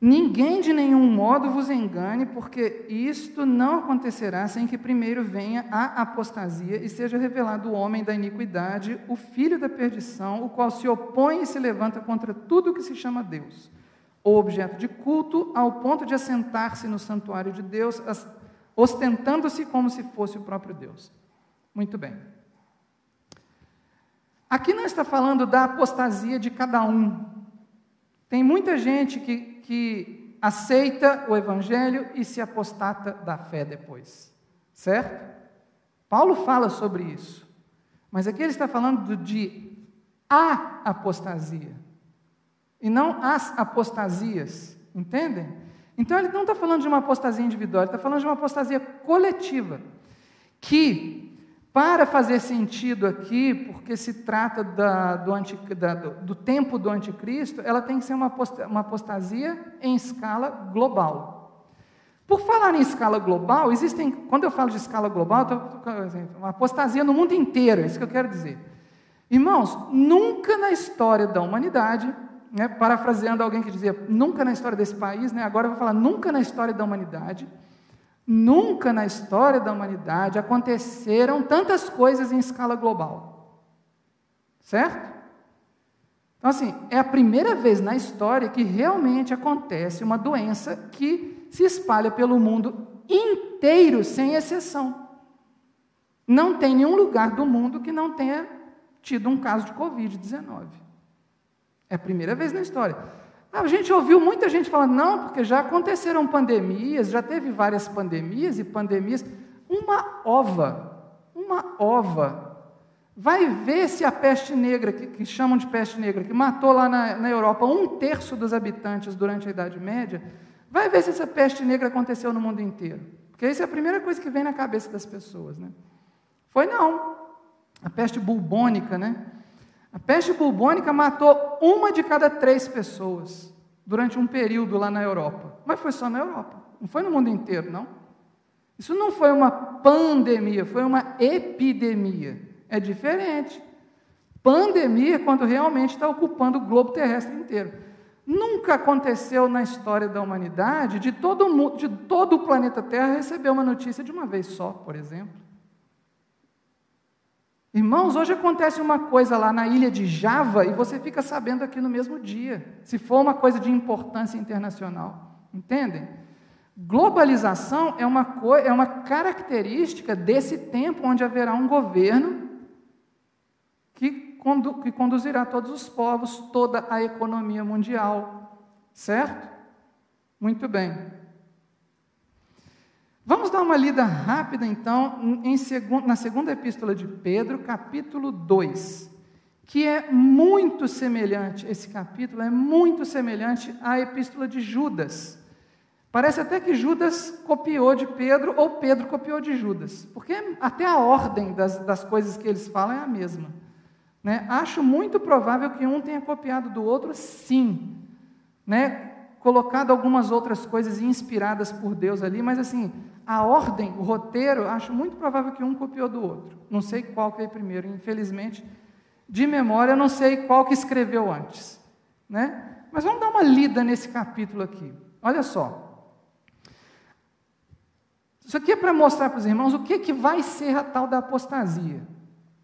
[SPEAKER 1] Ninguém de nenhum modo vos engane, porque isto não acontecerá sem que primeiro venha a apostasia e seja revelado o homem da iniquidade, o filho da perdição, o qual se opõe e se levanta contra tudo o que se chama Deus, ou objeto de culto, ao ponto de assentar-se no santuário de Deus, ostentando-se como se fosse o próprio Deus. Muito bem. Aqui não está falando da apostasia de cada um. Tem muita gente que que aceita o Evangelho e se apostata da fé depois. Certo? Paulo fala sobre isso. Mas aqui ele está falando de a apostasia. E não as apostasias. Entendem? Então ele não está falando de uma apostasia individual, ele está falando de uma apostasia coletiva, que, para fazer sentido aqui, porque se trata da, do, anti, da, do, tempo do anticristo, ela tem que ser uma, uma apostasia em escala global. Por falar em escala global, existem, quando eu falo de escala global, estou uma apostasia no mundo inteiro, é isso que eu quero dizer. Irmãos, nunca na história da humanidade né, parafraseando alguém que dizia, nunca na história desse país, né, agora eu vou falar, nunca na história da humanidade, nunca na história da humanidade aconteceram tantas coisas em escala global. Certo? Então, assim, é a primeira vez na história que realmente acontece uma doença que se espalha pelo mundo inteiro, sem exceção. Não tem nenhum lugar do mundo que não tenha tido um caso de Covid-19. É a primeira vez na história. A gente ouviu muita gente falando, não, porque já aconteceram pandemias, já teve várias pandemias e pandemias. Uma ova, uma ova. Vai ver se a peste negra, que, que chamam de peste negra, que matou lá na, na Europa um terço dos habitantes durante a Idade Média, vai ver se essa peste negra aconteceu no mundo inteiro. Porque isso é a primeira coisa que vem na cabeça das pessoas. Né? Foi não. A peste bubônica, né? A peste bubônica matou uma de cada três pessoas durante um período lá na Europa. Mas foi só na Europa, não foi no mundo inteiro, não. Isso não foi uma pandemia, foi uma epidemia. É diferente. Pandemia é quando realmente está ocupando o globo terrestre inteiro. Nunca aconteceu na história da humanidade de todo, de todo o planeta Terra receber uma notícia de uma vez só, por exemplo. Irmãos, hoje acontece uma coisa lá na ilha de Java e você fica sabendo aqui no mesmo dia, se for uma coisa de importância internacional. Entendem? Globalização é uma, é uma característica desse tempo onde haverá um governo que, condu que conduzirá todos os povos, toda a economia mundial. Certo? Muito bem. Vamos dar uma lida rápida, então, em, na segunda epístola de Pedro, capítulo 2, que é muito semelhante, esse capítulo é muito semelhante à epístola de Judas. Parece até que Judas copiou de Pedro ou Pedro copiou de Judas, porque até a ordem das, das coisas que eles falam é a mesma. Né? Acho muito provável que um tenha copiado do outro, sim. Né? Colocado algumas outras coisas inspiradas por Deus ali, mas assim, a ordem, o roteiro, acho muito provável que um copiou do outro. Não sei qual que veio primeiro, infelizmente, de memória, não sei qual que escreveu antes. Né? Mas vamos dar uma lida nesse capítulo aqui. Olha só. Isso aqui é para mostrar para os irmãos o que, que vai ser a tal da apostasia.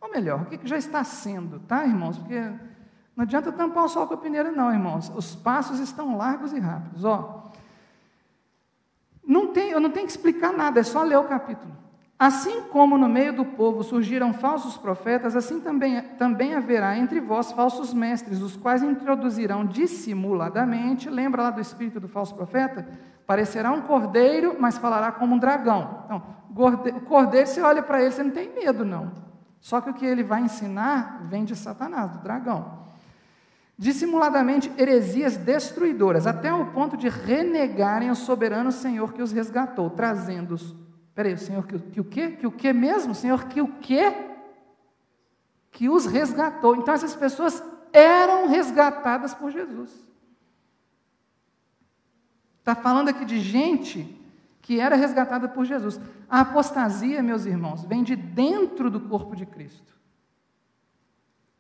[SPEAKER 1] Ou melhor, o que, que já está sendo, tá, irmãos? Porque não adianta tampar o sol com a peneira, não, irmãos. Os passos estão largos e rápidos. Ó, tem, eu não tenho que explicar nada, é só ler o capítulo. Assim como no meio do povo surgiram falsos profetas, assim também, também haverá entre vós falsos mestres, os quais introduzirão dissimuladamente, lembra lá do espírito do falso profeta? Parecerá um cordeiro, mas falará como um dragão. Então, o cordeiro, você olha para ele, você não tem medo, não. Só que o que ele vai ensinar vem de Satanás, do dragão dissimuladamente heresias destruidoras, até o ponto de renegarem o soberano Senhor que os resgatou, trazendo-os. Peraí, o Senhor que, que o quê? Que o quê mesmo? Senhor que o quê? Que os resgatou. Então essas pessoas eram resgatadas por Jesus. Está falando aqui de gente que era resgatada por Jesus. A apostasia, meus irmãos, vem de dentro do corpo de Cristo.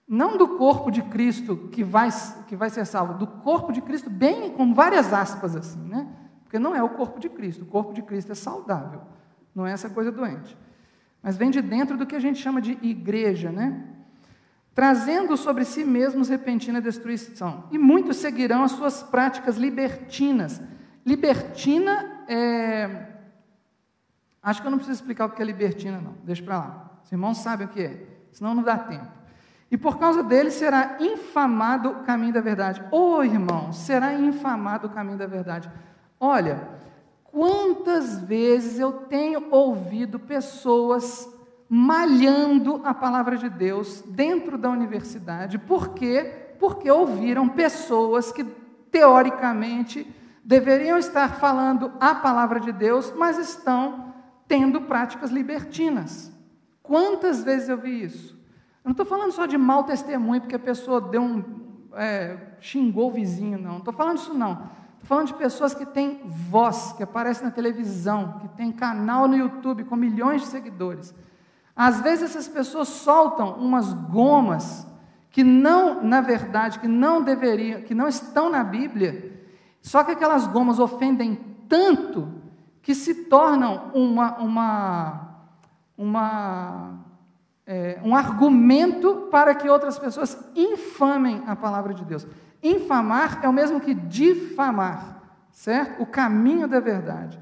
[SPEAKER 1] Não do corpo de Cristo que vai, que vai ser salvo, do corpo de Cristo, bem com várias aspas assim, né? Porque não é o corpo de Cristo, o corpo de Cristo é saudável, não é essa coisa doente. Mas vem de dentro do que a gente chama de igreja, né? Trazendo sobre si mesmos repentina destruição. E muitos seguirão as suas práticas libertinas. Libertina é. Acho que eu não preciso explicar o que é libertina, não. Deixa para lá. Os irmãos sabem o que é, senão não dá tempo. E por causa dele será infamado o caminho da verdade. Ô oh, irmão, será infamado o caminho da verdade. Olha, quantas vezes eu tenho ouvido pessoas malhando a palavra de Deus dentro da universidade. Por quê? Porque ouviram pessoas que, teoricamente, deveriam estar falando a palavra de Deus, mas estão tendo práticas libertinas. Quantas vezes eu vi isso? Eu não estou falando só de mau testemunho, porque a pessoa deu um, é, xingou o vizinho, não. Não estou falando isso, não. Estou falando de pessoas que têm voz, que aparecem na televisão, que têm canal no YouTube com milhões de seguidores. Às vezes essas pessoas soltam umas gomas que não, na verdade, que não deveriam, que não estão na Bíblia, só que aquelas gomas ofendem tanto que se tornam uma, uma, uma é, um argumento para que outras pessoas infamem a palavra de Deus. Infamar é o mesmo que difamar, certo? O caminho da verdade.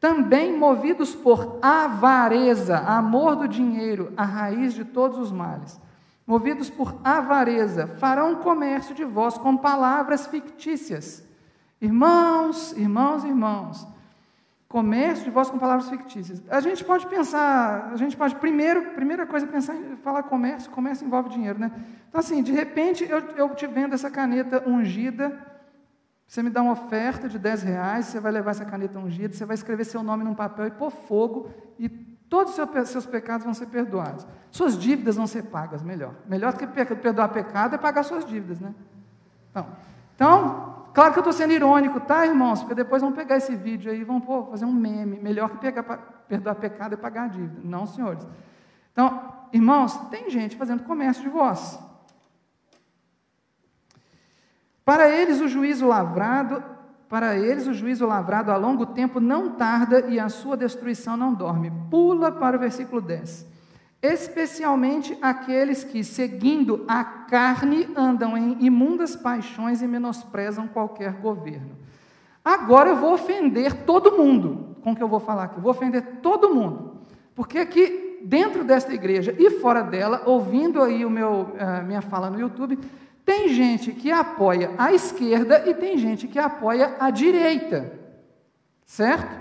[SPEAKER 1] Também movidos por avareza, amor do dinheiro, a raiz de todos os males. Movidos por avareza, farão comércio de vós com palavras fictícias. Irmãos, irmãos, irmãos, Comércio de voz com palavras fictícias. A gente pode pensar, a gente pode, primeiro, primeira coisa, pensar em falar comércio, comércio envolve dinheiro, né? Então, assim, de repente, eu, eu te vendo essa caneta ungida, você me dá uma oferta de 10 reais, você vai levar essa caneta ungida, você vai escrever seu nome num papel e pôr fogo, e todos os seus pecados vão ser perdoados. Suas dívidas vão ser pagas, melhor. Melhor do que perdoar pecado é pagar suas dívidas, né? Então, então Claro que eu estou sendo irônico, tá, irmãos? Porque depois vão pegar esse vídeo aí e vão pô, fazer um meme. Melhor que pegar, perdoar pecado é pagar a dívida. Não, senhores. Então, irmãos, tem gente fazendo comércio de voz. Para eles o juízo lavrado, para eles o juízo lavrado a longo tempo não tarda e a sua destruição não dorme. Pula para o versículo 10 especialmente aqueles que, seguindo a carne, andam em imundas paixões e menosprezam qualquer governo. Agora eu vou ofender todo mundo com o que eu vou falar aqui. Eu vou ofender todo mundo. Porque aqui, dentro desta igreja e fora dela, ouvindo aí o meu, a minha fala no YouTube, tem gente que apoia a esquerda e tem gente que apoia a direita. Certo?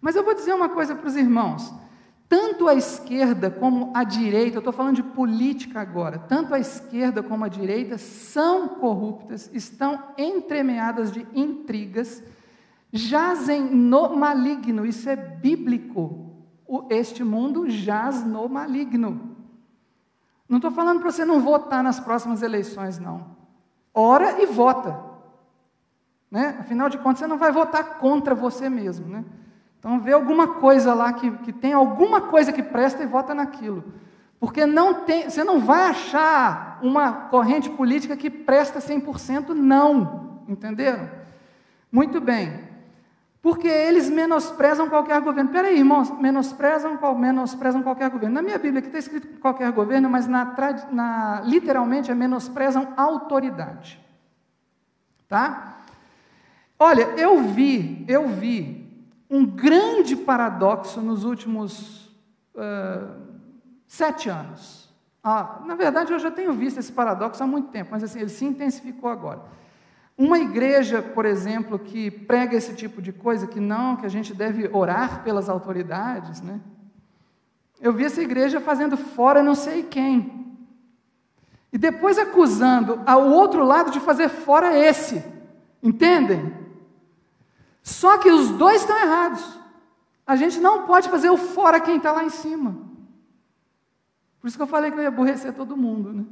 [SPEAKER 1] Mas eu vou dizer uma coisa para os irmãos. Tanto a esquerda como a direita, eu estou falando de política agora, tanto a esquerda como a direita são corruptas, estão entremeadas de intrigas, jazem no maligno, isso é bíblico. Este mundo jaz no maligno. Não estou falando para você não votar nas próximas eleições, não. Ora e vota. Né? Afinal de contas, você não vai votar contra você mesmo. Né? Então vê alguma coisa lá que, que tem alguma coisa que presta e vota naquilo. Porque não tem, você não vai achar uma corrente política que presta 100%, não. Entenderam? Muito bem. Porque eles menosprezam qualquer governo. Peraí, irmãos, menosprezam, menosprezam qualquer governo. Na minha Bíblia aqui está escrito qualquer governo, mas na, na, literalmente é menosprezam autoridade. Tá? Olha, eu vi, eu vi um grande paradoxo nos últimos uh, sete anos. Ah, na verdade, eu já tenho visto esse paradoxo há muito tempo, mas assim, ele se intensificou agora. Uma igreja, por exemplo, que prega esse tipo de coisa, que não, que a gente deve orar pelas autoridades, né? Eu vi essa igreja fazendo fora não sei quem. E depois acusando ao outro lado de fazer fora esse. Entendem? Só que os dois estão errados. A gente não pode fazer o fora quem está lá em cima. Por isso que eu falei que eu ia aborrecer todo mundo. Né?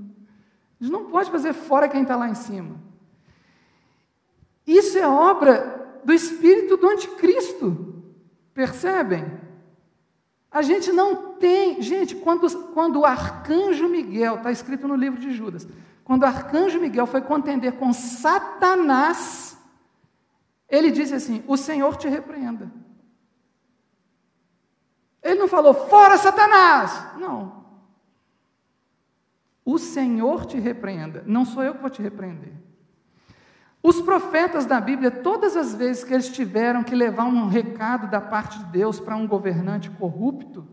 [SPEAKER 1] A gente não pode fazer fora quem está lá em cima. Isso é obra do espírito do anticristo. Percebem? A gente não tem. Gente, quando, quando o arcanjo Miguel, está escrito no livro de Judas, quando o arcanjo Miguel foi contender com Satanás, ele disse assim: O Senhor te repreenda. Ele não falou, fora Satanás! Não. O Senhor te repreenda, não sou eu que vou te repreender. Os profetas da Bíblia, todas as vezes que eles tiveram que levar um recado da parte de Deus para um governante corrupto,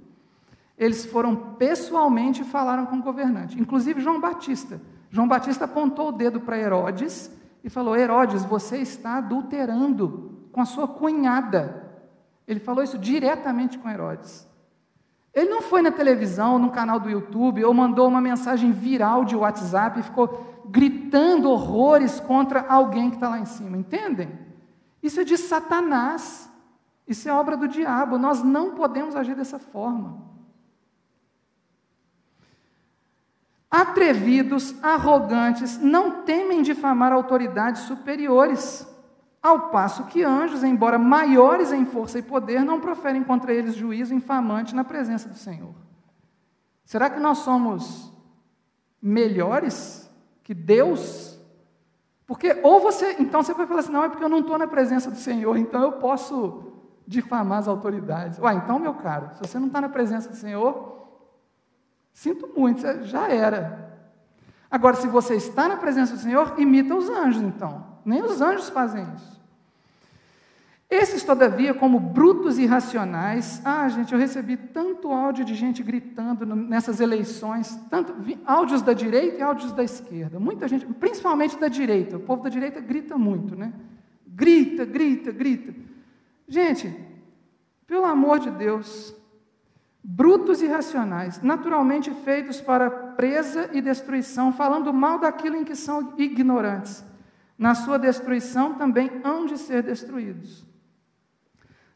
[SPEAKER 1] eles foram pessoalmente e falaram com o governante, inclusive João Batista. João Batista apontou o dedo para Herodes e falou: Herodes, você está adulterando com a sua cunhada. Ele falou isso diretamente com Herodes. Ele não foi na televisão, no canal do YouTube, ou mandou uma mensagem viral de WhatsApp e ficou gritando horrores contra alguém que está lá em cima, entendem? Isso é de Satanás. Isso é obra do diabo. Nós não podemos agir dessa forma. Atrevidos, arrogantes, não temem difamar autoridades superiores, ao passo que anjos, embora maiores em força e poder, não proferem contra eles juízo infamante na presença do Senhor. Será que nós somos melhores que Deus? Porque, ou você, então você vai falar assim, não, é porque eu não estou na presença do Senhor, então eu posso difamar as autoridades. Ué, então, meu caro, se você não está na presença do Senhor, Sinto muito, já era. Agora, se você está na presença do Senhor, imita os anjos, então. Nem os anjos fazem isso. Esses, todavia, como brutos e irracionais, ah, gente, eu recebi tanto áudio de gente gritando nessas eleições, tanto áudios da direita e áudios da esquerda. Muita gente, principalmente da direita. O povo da direita grita muito, né? Grita, grita, grita. Gente, pelo amor de Deus, brutos e racionais, naturalmente feitos para presa e destruição, falando mal daquilo em que são ignorantes. Na sua destruição também hão de ser destruídos.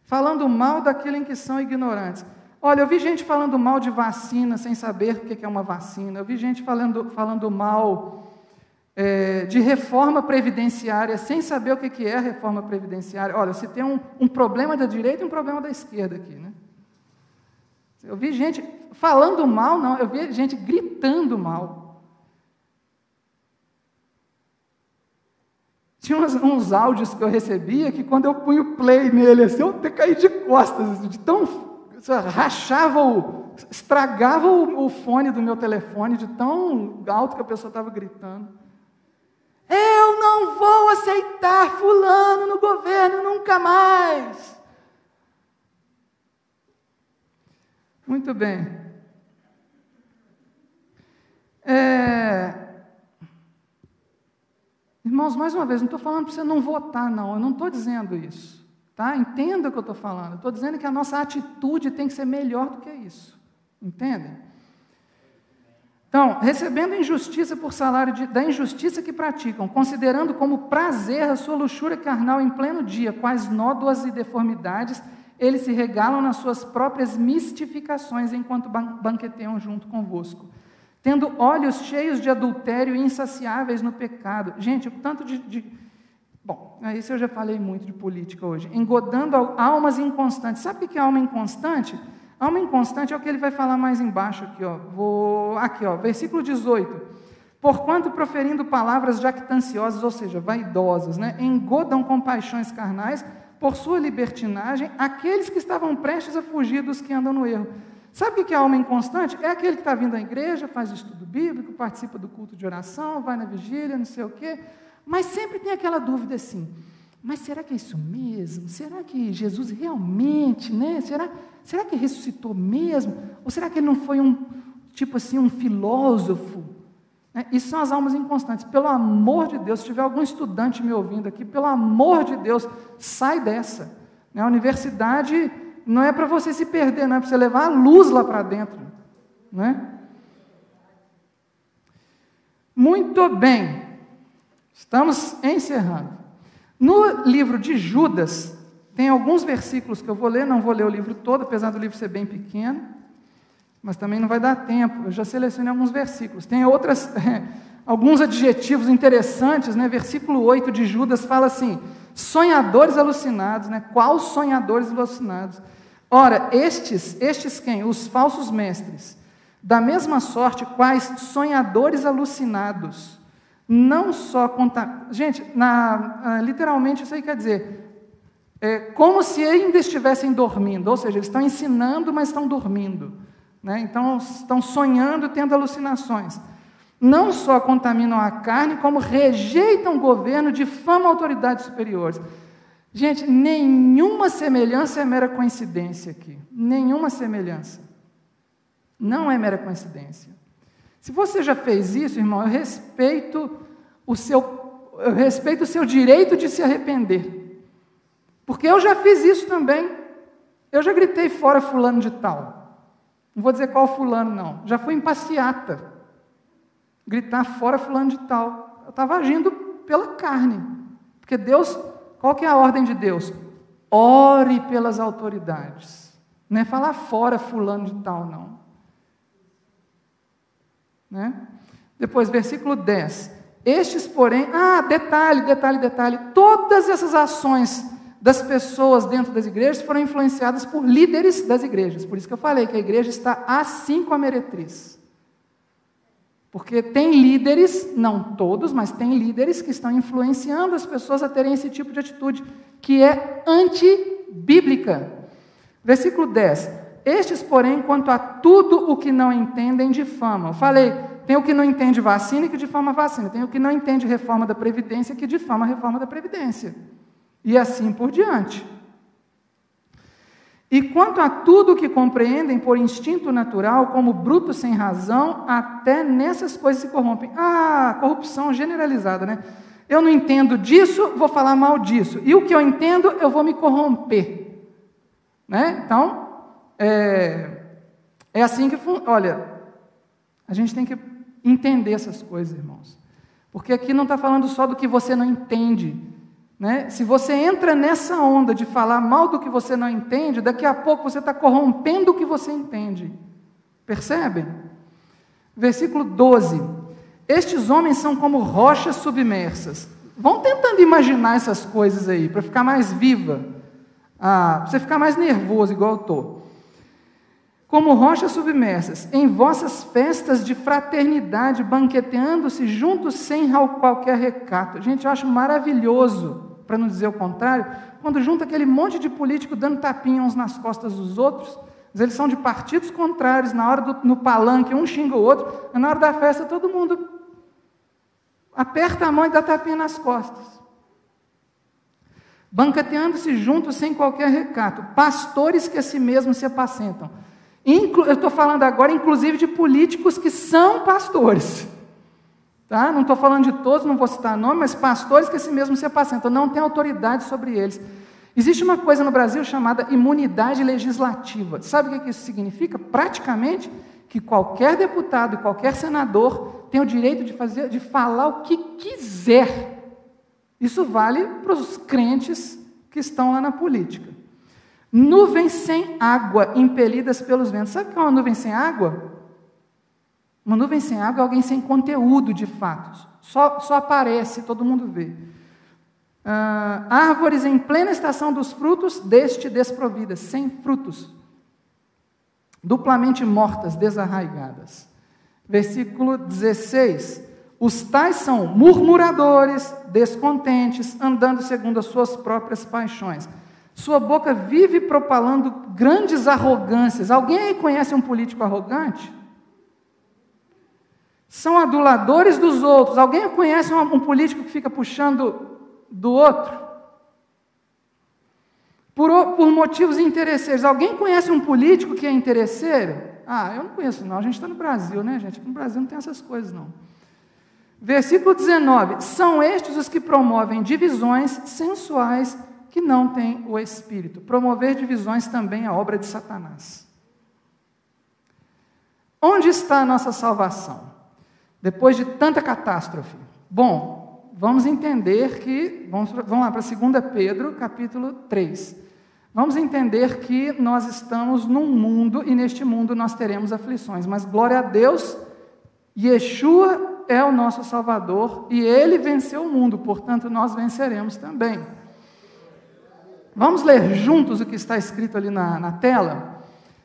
[SPEAKER 1] Falando mal daquilo em que são ignorantes. Olha, eu vi gente falando mal de vacina sem saber o que é uma vacina. Eu vi gente falando, falando mal é, de reforma previdenciária sem saber o que é a reforma previdenciária. Olha, se tem um, um problema da direita e um problema da esquerda aqui, né? Eu vi gente falando mal, não, eu vi gente gritando mal. Tinha uns, uns áudios que eu recebia que quando eu punho play nele, assim, eu caí de costas, de tão. rachava o. estragava o, o fone do meu telefone de tão alto que a pessoa estava gritando. Eu não vou aceitar fulano no governo nunca mais. Muito bem. É... Irmãos, mais uma vez, não estou falando para você não votar, não. Eu não estou dizendo isso. Tá? Entenda o que eu estou falando. Estou dizendo que a nossa atitude tem que ser melhor do que isso. Entendem? Então, recebendo injustiça por salário de, da injustiça que praticam, considerando como prazer a sua luxúria carnal em pleno dia, quais nódoas e deformidades eles se regalam nas suas próprias mistificações enquanto banqueteiam junto convosco, tendo olhos cheios de adultério e insaciáveis no pecado. Gente, o tanto de, de. Bom, isso eu já falei muito de política hoje. Engodando almas inconstantes. Sabe o que é alma inconstante? Alma inconstante é o que ele vai falar mais embaixo aqui, ó. Vou aqui, ó, versículo 18. Porquanto proferindo palavras jactanciosas, ou seja, vaidosas, né, engodam com paixões carnais, por sua libertinagem aqueles que estavam prestes a fugir dos que andam no erro. Sabe o que é alma inconstante? É aquele que está vindo à igreja, faz estudo bíblico, participa do culto de oração, vai na vigília, não sei o quê, mas sempre tem aquela dúvida assim: mas será que é isso mesmo? Será que Jesus realmente, né? Será, será que ressuscitou mesmo? Ou será que ele não foi um, tipo assim, um filósofo? Né? Isso são as almas inconstantes. Pelo amor de Deus, se tiver algum estudante me ouvindo aqui, pelo amor de Deus, sai dessa. Né? A universidade não é para você se perder, não é para você levar a luz lá para dentro. Né? Muito bem, estamos encerrando. No livro de Judas, tem alguns versículos que eu vou ler, não vou ler o livro todo, apesar do livro ser bem pequeno mas também não vai dar tempo. Eu já selecionei alguns versículos. Tem outras, alguns adjetivos interessantes, né? Versículo 8 de Judas fala assim: sonhadores alucinados, né? Qual sonhadores alucinados? Ora, estes, estes quem? Os falsos mestres, da mesma sorte, quais sonhadores alucinados, não só contar. Gente, na, ah, literalmente isso aí quer dizer, é como se ainda estivessem dormindo, ou seja, eles estão ensinando, mas estão dormindo. Né? Então, estão sonhando, tendo alucinações. Não só contaminam a carne, como rejeitam o governo, difamam autoridades superiores. Gente, nenhuma semelhança é mera coincidência aqui. Nenhuma semelhança. Não é mera coincidência. Se você já fez isso, irmão, eu respeito o seu, eu respeito o seu direito de se arrepender. Porque eu já fiz isso também. Eu já gritei fora fulano de tal. Não vou dizer qual fulano, não. Já fui em passeata. Gritar fora fulano de tal. Eu estava agindo pela carne. Porque Deus Qual que é a ordem de Deus? Ore pelas autoridades. Não é falar fora fulano de tal, não. Né? Depois, versículo 10. Estes, porém, ah, detalhe, detalhe, detalhe. Todas essas ações das pessoas dentro das igrejas foram influenciadas por líderes das igrejas. Por isso que eu falei que a igreja está assim com a meretriz. Porque tem líderes, não todos, mas tem líderes que estão influenciando as pessoas a terem esse tipo de atitude, que é antibíblica. Versículo 10. Estes, porém, quanto a tudo o que não entendem, difamam. Eu falei, tem o que não entende vacina que difama vacina. Tem o que não entende reforma da Previdência que difama a reforma da Previdência e assim por diante. E quanto a tudo que compreendem por instinto natural, como bruto sem razão, até nessas coisas se corrompem. Ah, corrupção generalizada, né? Eu não entendo disso, vou falar mal disso. E o que eu entendo, eu vou me corromper. Né? Então, é, é assim que. Olha, a gente tem que entender essas coisas, irmãos. Porque aqui não está falando só do que você não entende, né? Se você entra nessa onda de falar mal do que você não entende, daqui a pouco você está corrompendo o que você entende. Percebem? Versículo 12: Estes homens são como rochas submersas. Vão tentando imaginar essas coisas aí, para ficar mais viva, ah, para você ficar mais nervoso, igual eu estou como rochas submersas, em vossas festas de fraternidade, banqueteando-se juntos sem qualquer recato. Gente, eu acho maravilhoso, para não dizer o contrário, quando junta aquele monte de político dando tapinha uns nas costas dos outros, eles são de partidos contrários, na hora do, no palanque, um xinga o outro, na hora da festa todo mundo aperta a mão e dá tapinha nas costas. Banqueteando-se juntos sem qualquer recato, pastores que a si mesmos se apacentam eu estou falando agora, inclusive, de políticos que são pastores. Tá? Não estou falando de todos, não vou citar nome, mas pastores que assim mesmo se apacentam, não tem autoridade sobre eles. Existe uma coisa no Brasil chamada imunidade legislativa. Sabe o que isso significa? Praticamente que qualquer deputado qualquer senador tem o direito de fazer, de falar o que quiser. Isso vale para os crentes que estão lá na política. Nuvens sem água, impelidas pelos ventos. Sabe o que é uma nuvem sem água? Uma nuvem sem água é alguém sem conteúdo de fatos. Só, só aparece, todo mundo vê. Ah, árvores em plena estação dos frutos, deste desprovidas, sem frutos. Duplamente mortas, desarraigadas. Versículo 16. Os tais são murmuradores, descontentes, andando segundo as suas próprias paixões. Sua boca vive propalando grandes arrogâncias. Alguém aí conhece um político arrogante? São aduladores dos outros. Alguém conhece um, político que fica puxando do outro? Por, por motivos interesseiros. Alguém conhece um político que é interesseiro? Ah, eu não conheço, não. A gente está no Brasil, né, gente? Aqui no Brasil não tem essas coisas, não. Versículo 19: São estes os que promovem divisões sensuais que não tem o Espírito. Promover divisões também é obra de Satanás. Onde está a nossa salvação? Depois de tanta catástrofe. Bom, vamos entender que, vamos, vamos lá para 2 Pedro, capítulo 3. Vamos entender que nós estamos num mundo e neste mundo nós teremos aflições, mas glória a Deus, Yeshua é o nosso Salvador e ele venceu o mundo, portanto nós venceremos também. Vamos ler juntos o que está escrito ali na, na tela?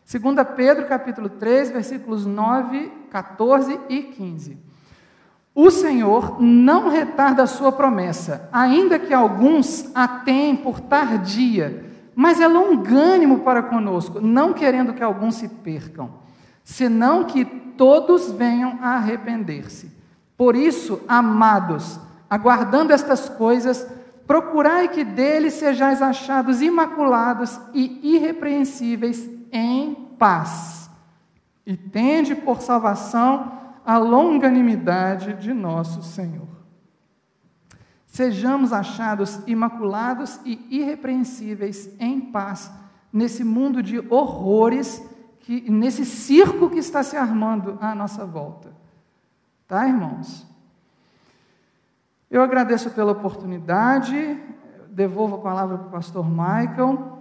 [SPEAKER 1] 2 Pedro capítulo 3, versículos 9, 14 e 15. O Senhor não retarda a sua promessa, ainda que alguns a tenham por tardia, mas é longânimo para conosco, não querendo que alguns se percam, senão que todos venham a arrepender-se. Por isso, amados, aguardando estas coisas, Procurai que dele sejais achados imaculados e irrepreensíveis em paz. E tende por salvação a longanimidade de nosso Senhor. Sejamos achados imaculados e irrepreensíveis em paz nesse mundo de horrores, que, nesse circo que está se armando à nossa volta. Tá, irmãos? Eu agradeço pela oportunidade. devolvo a palavra para o pastor Michael.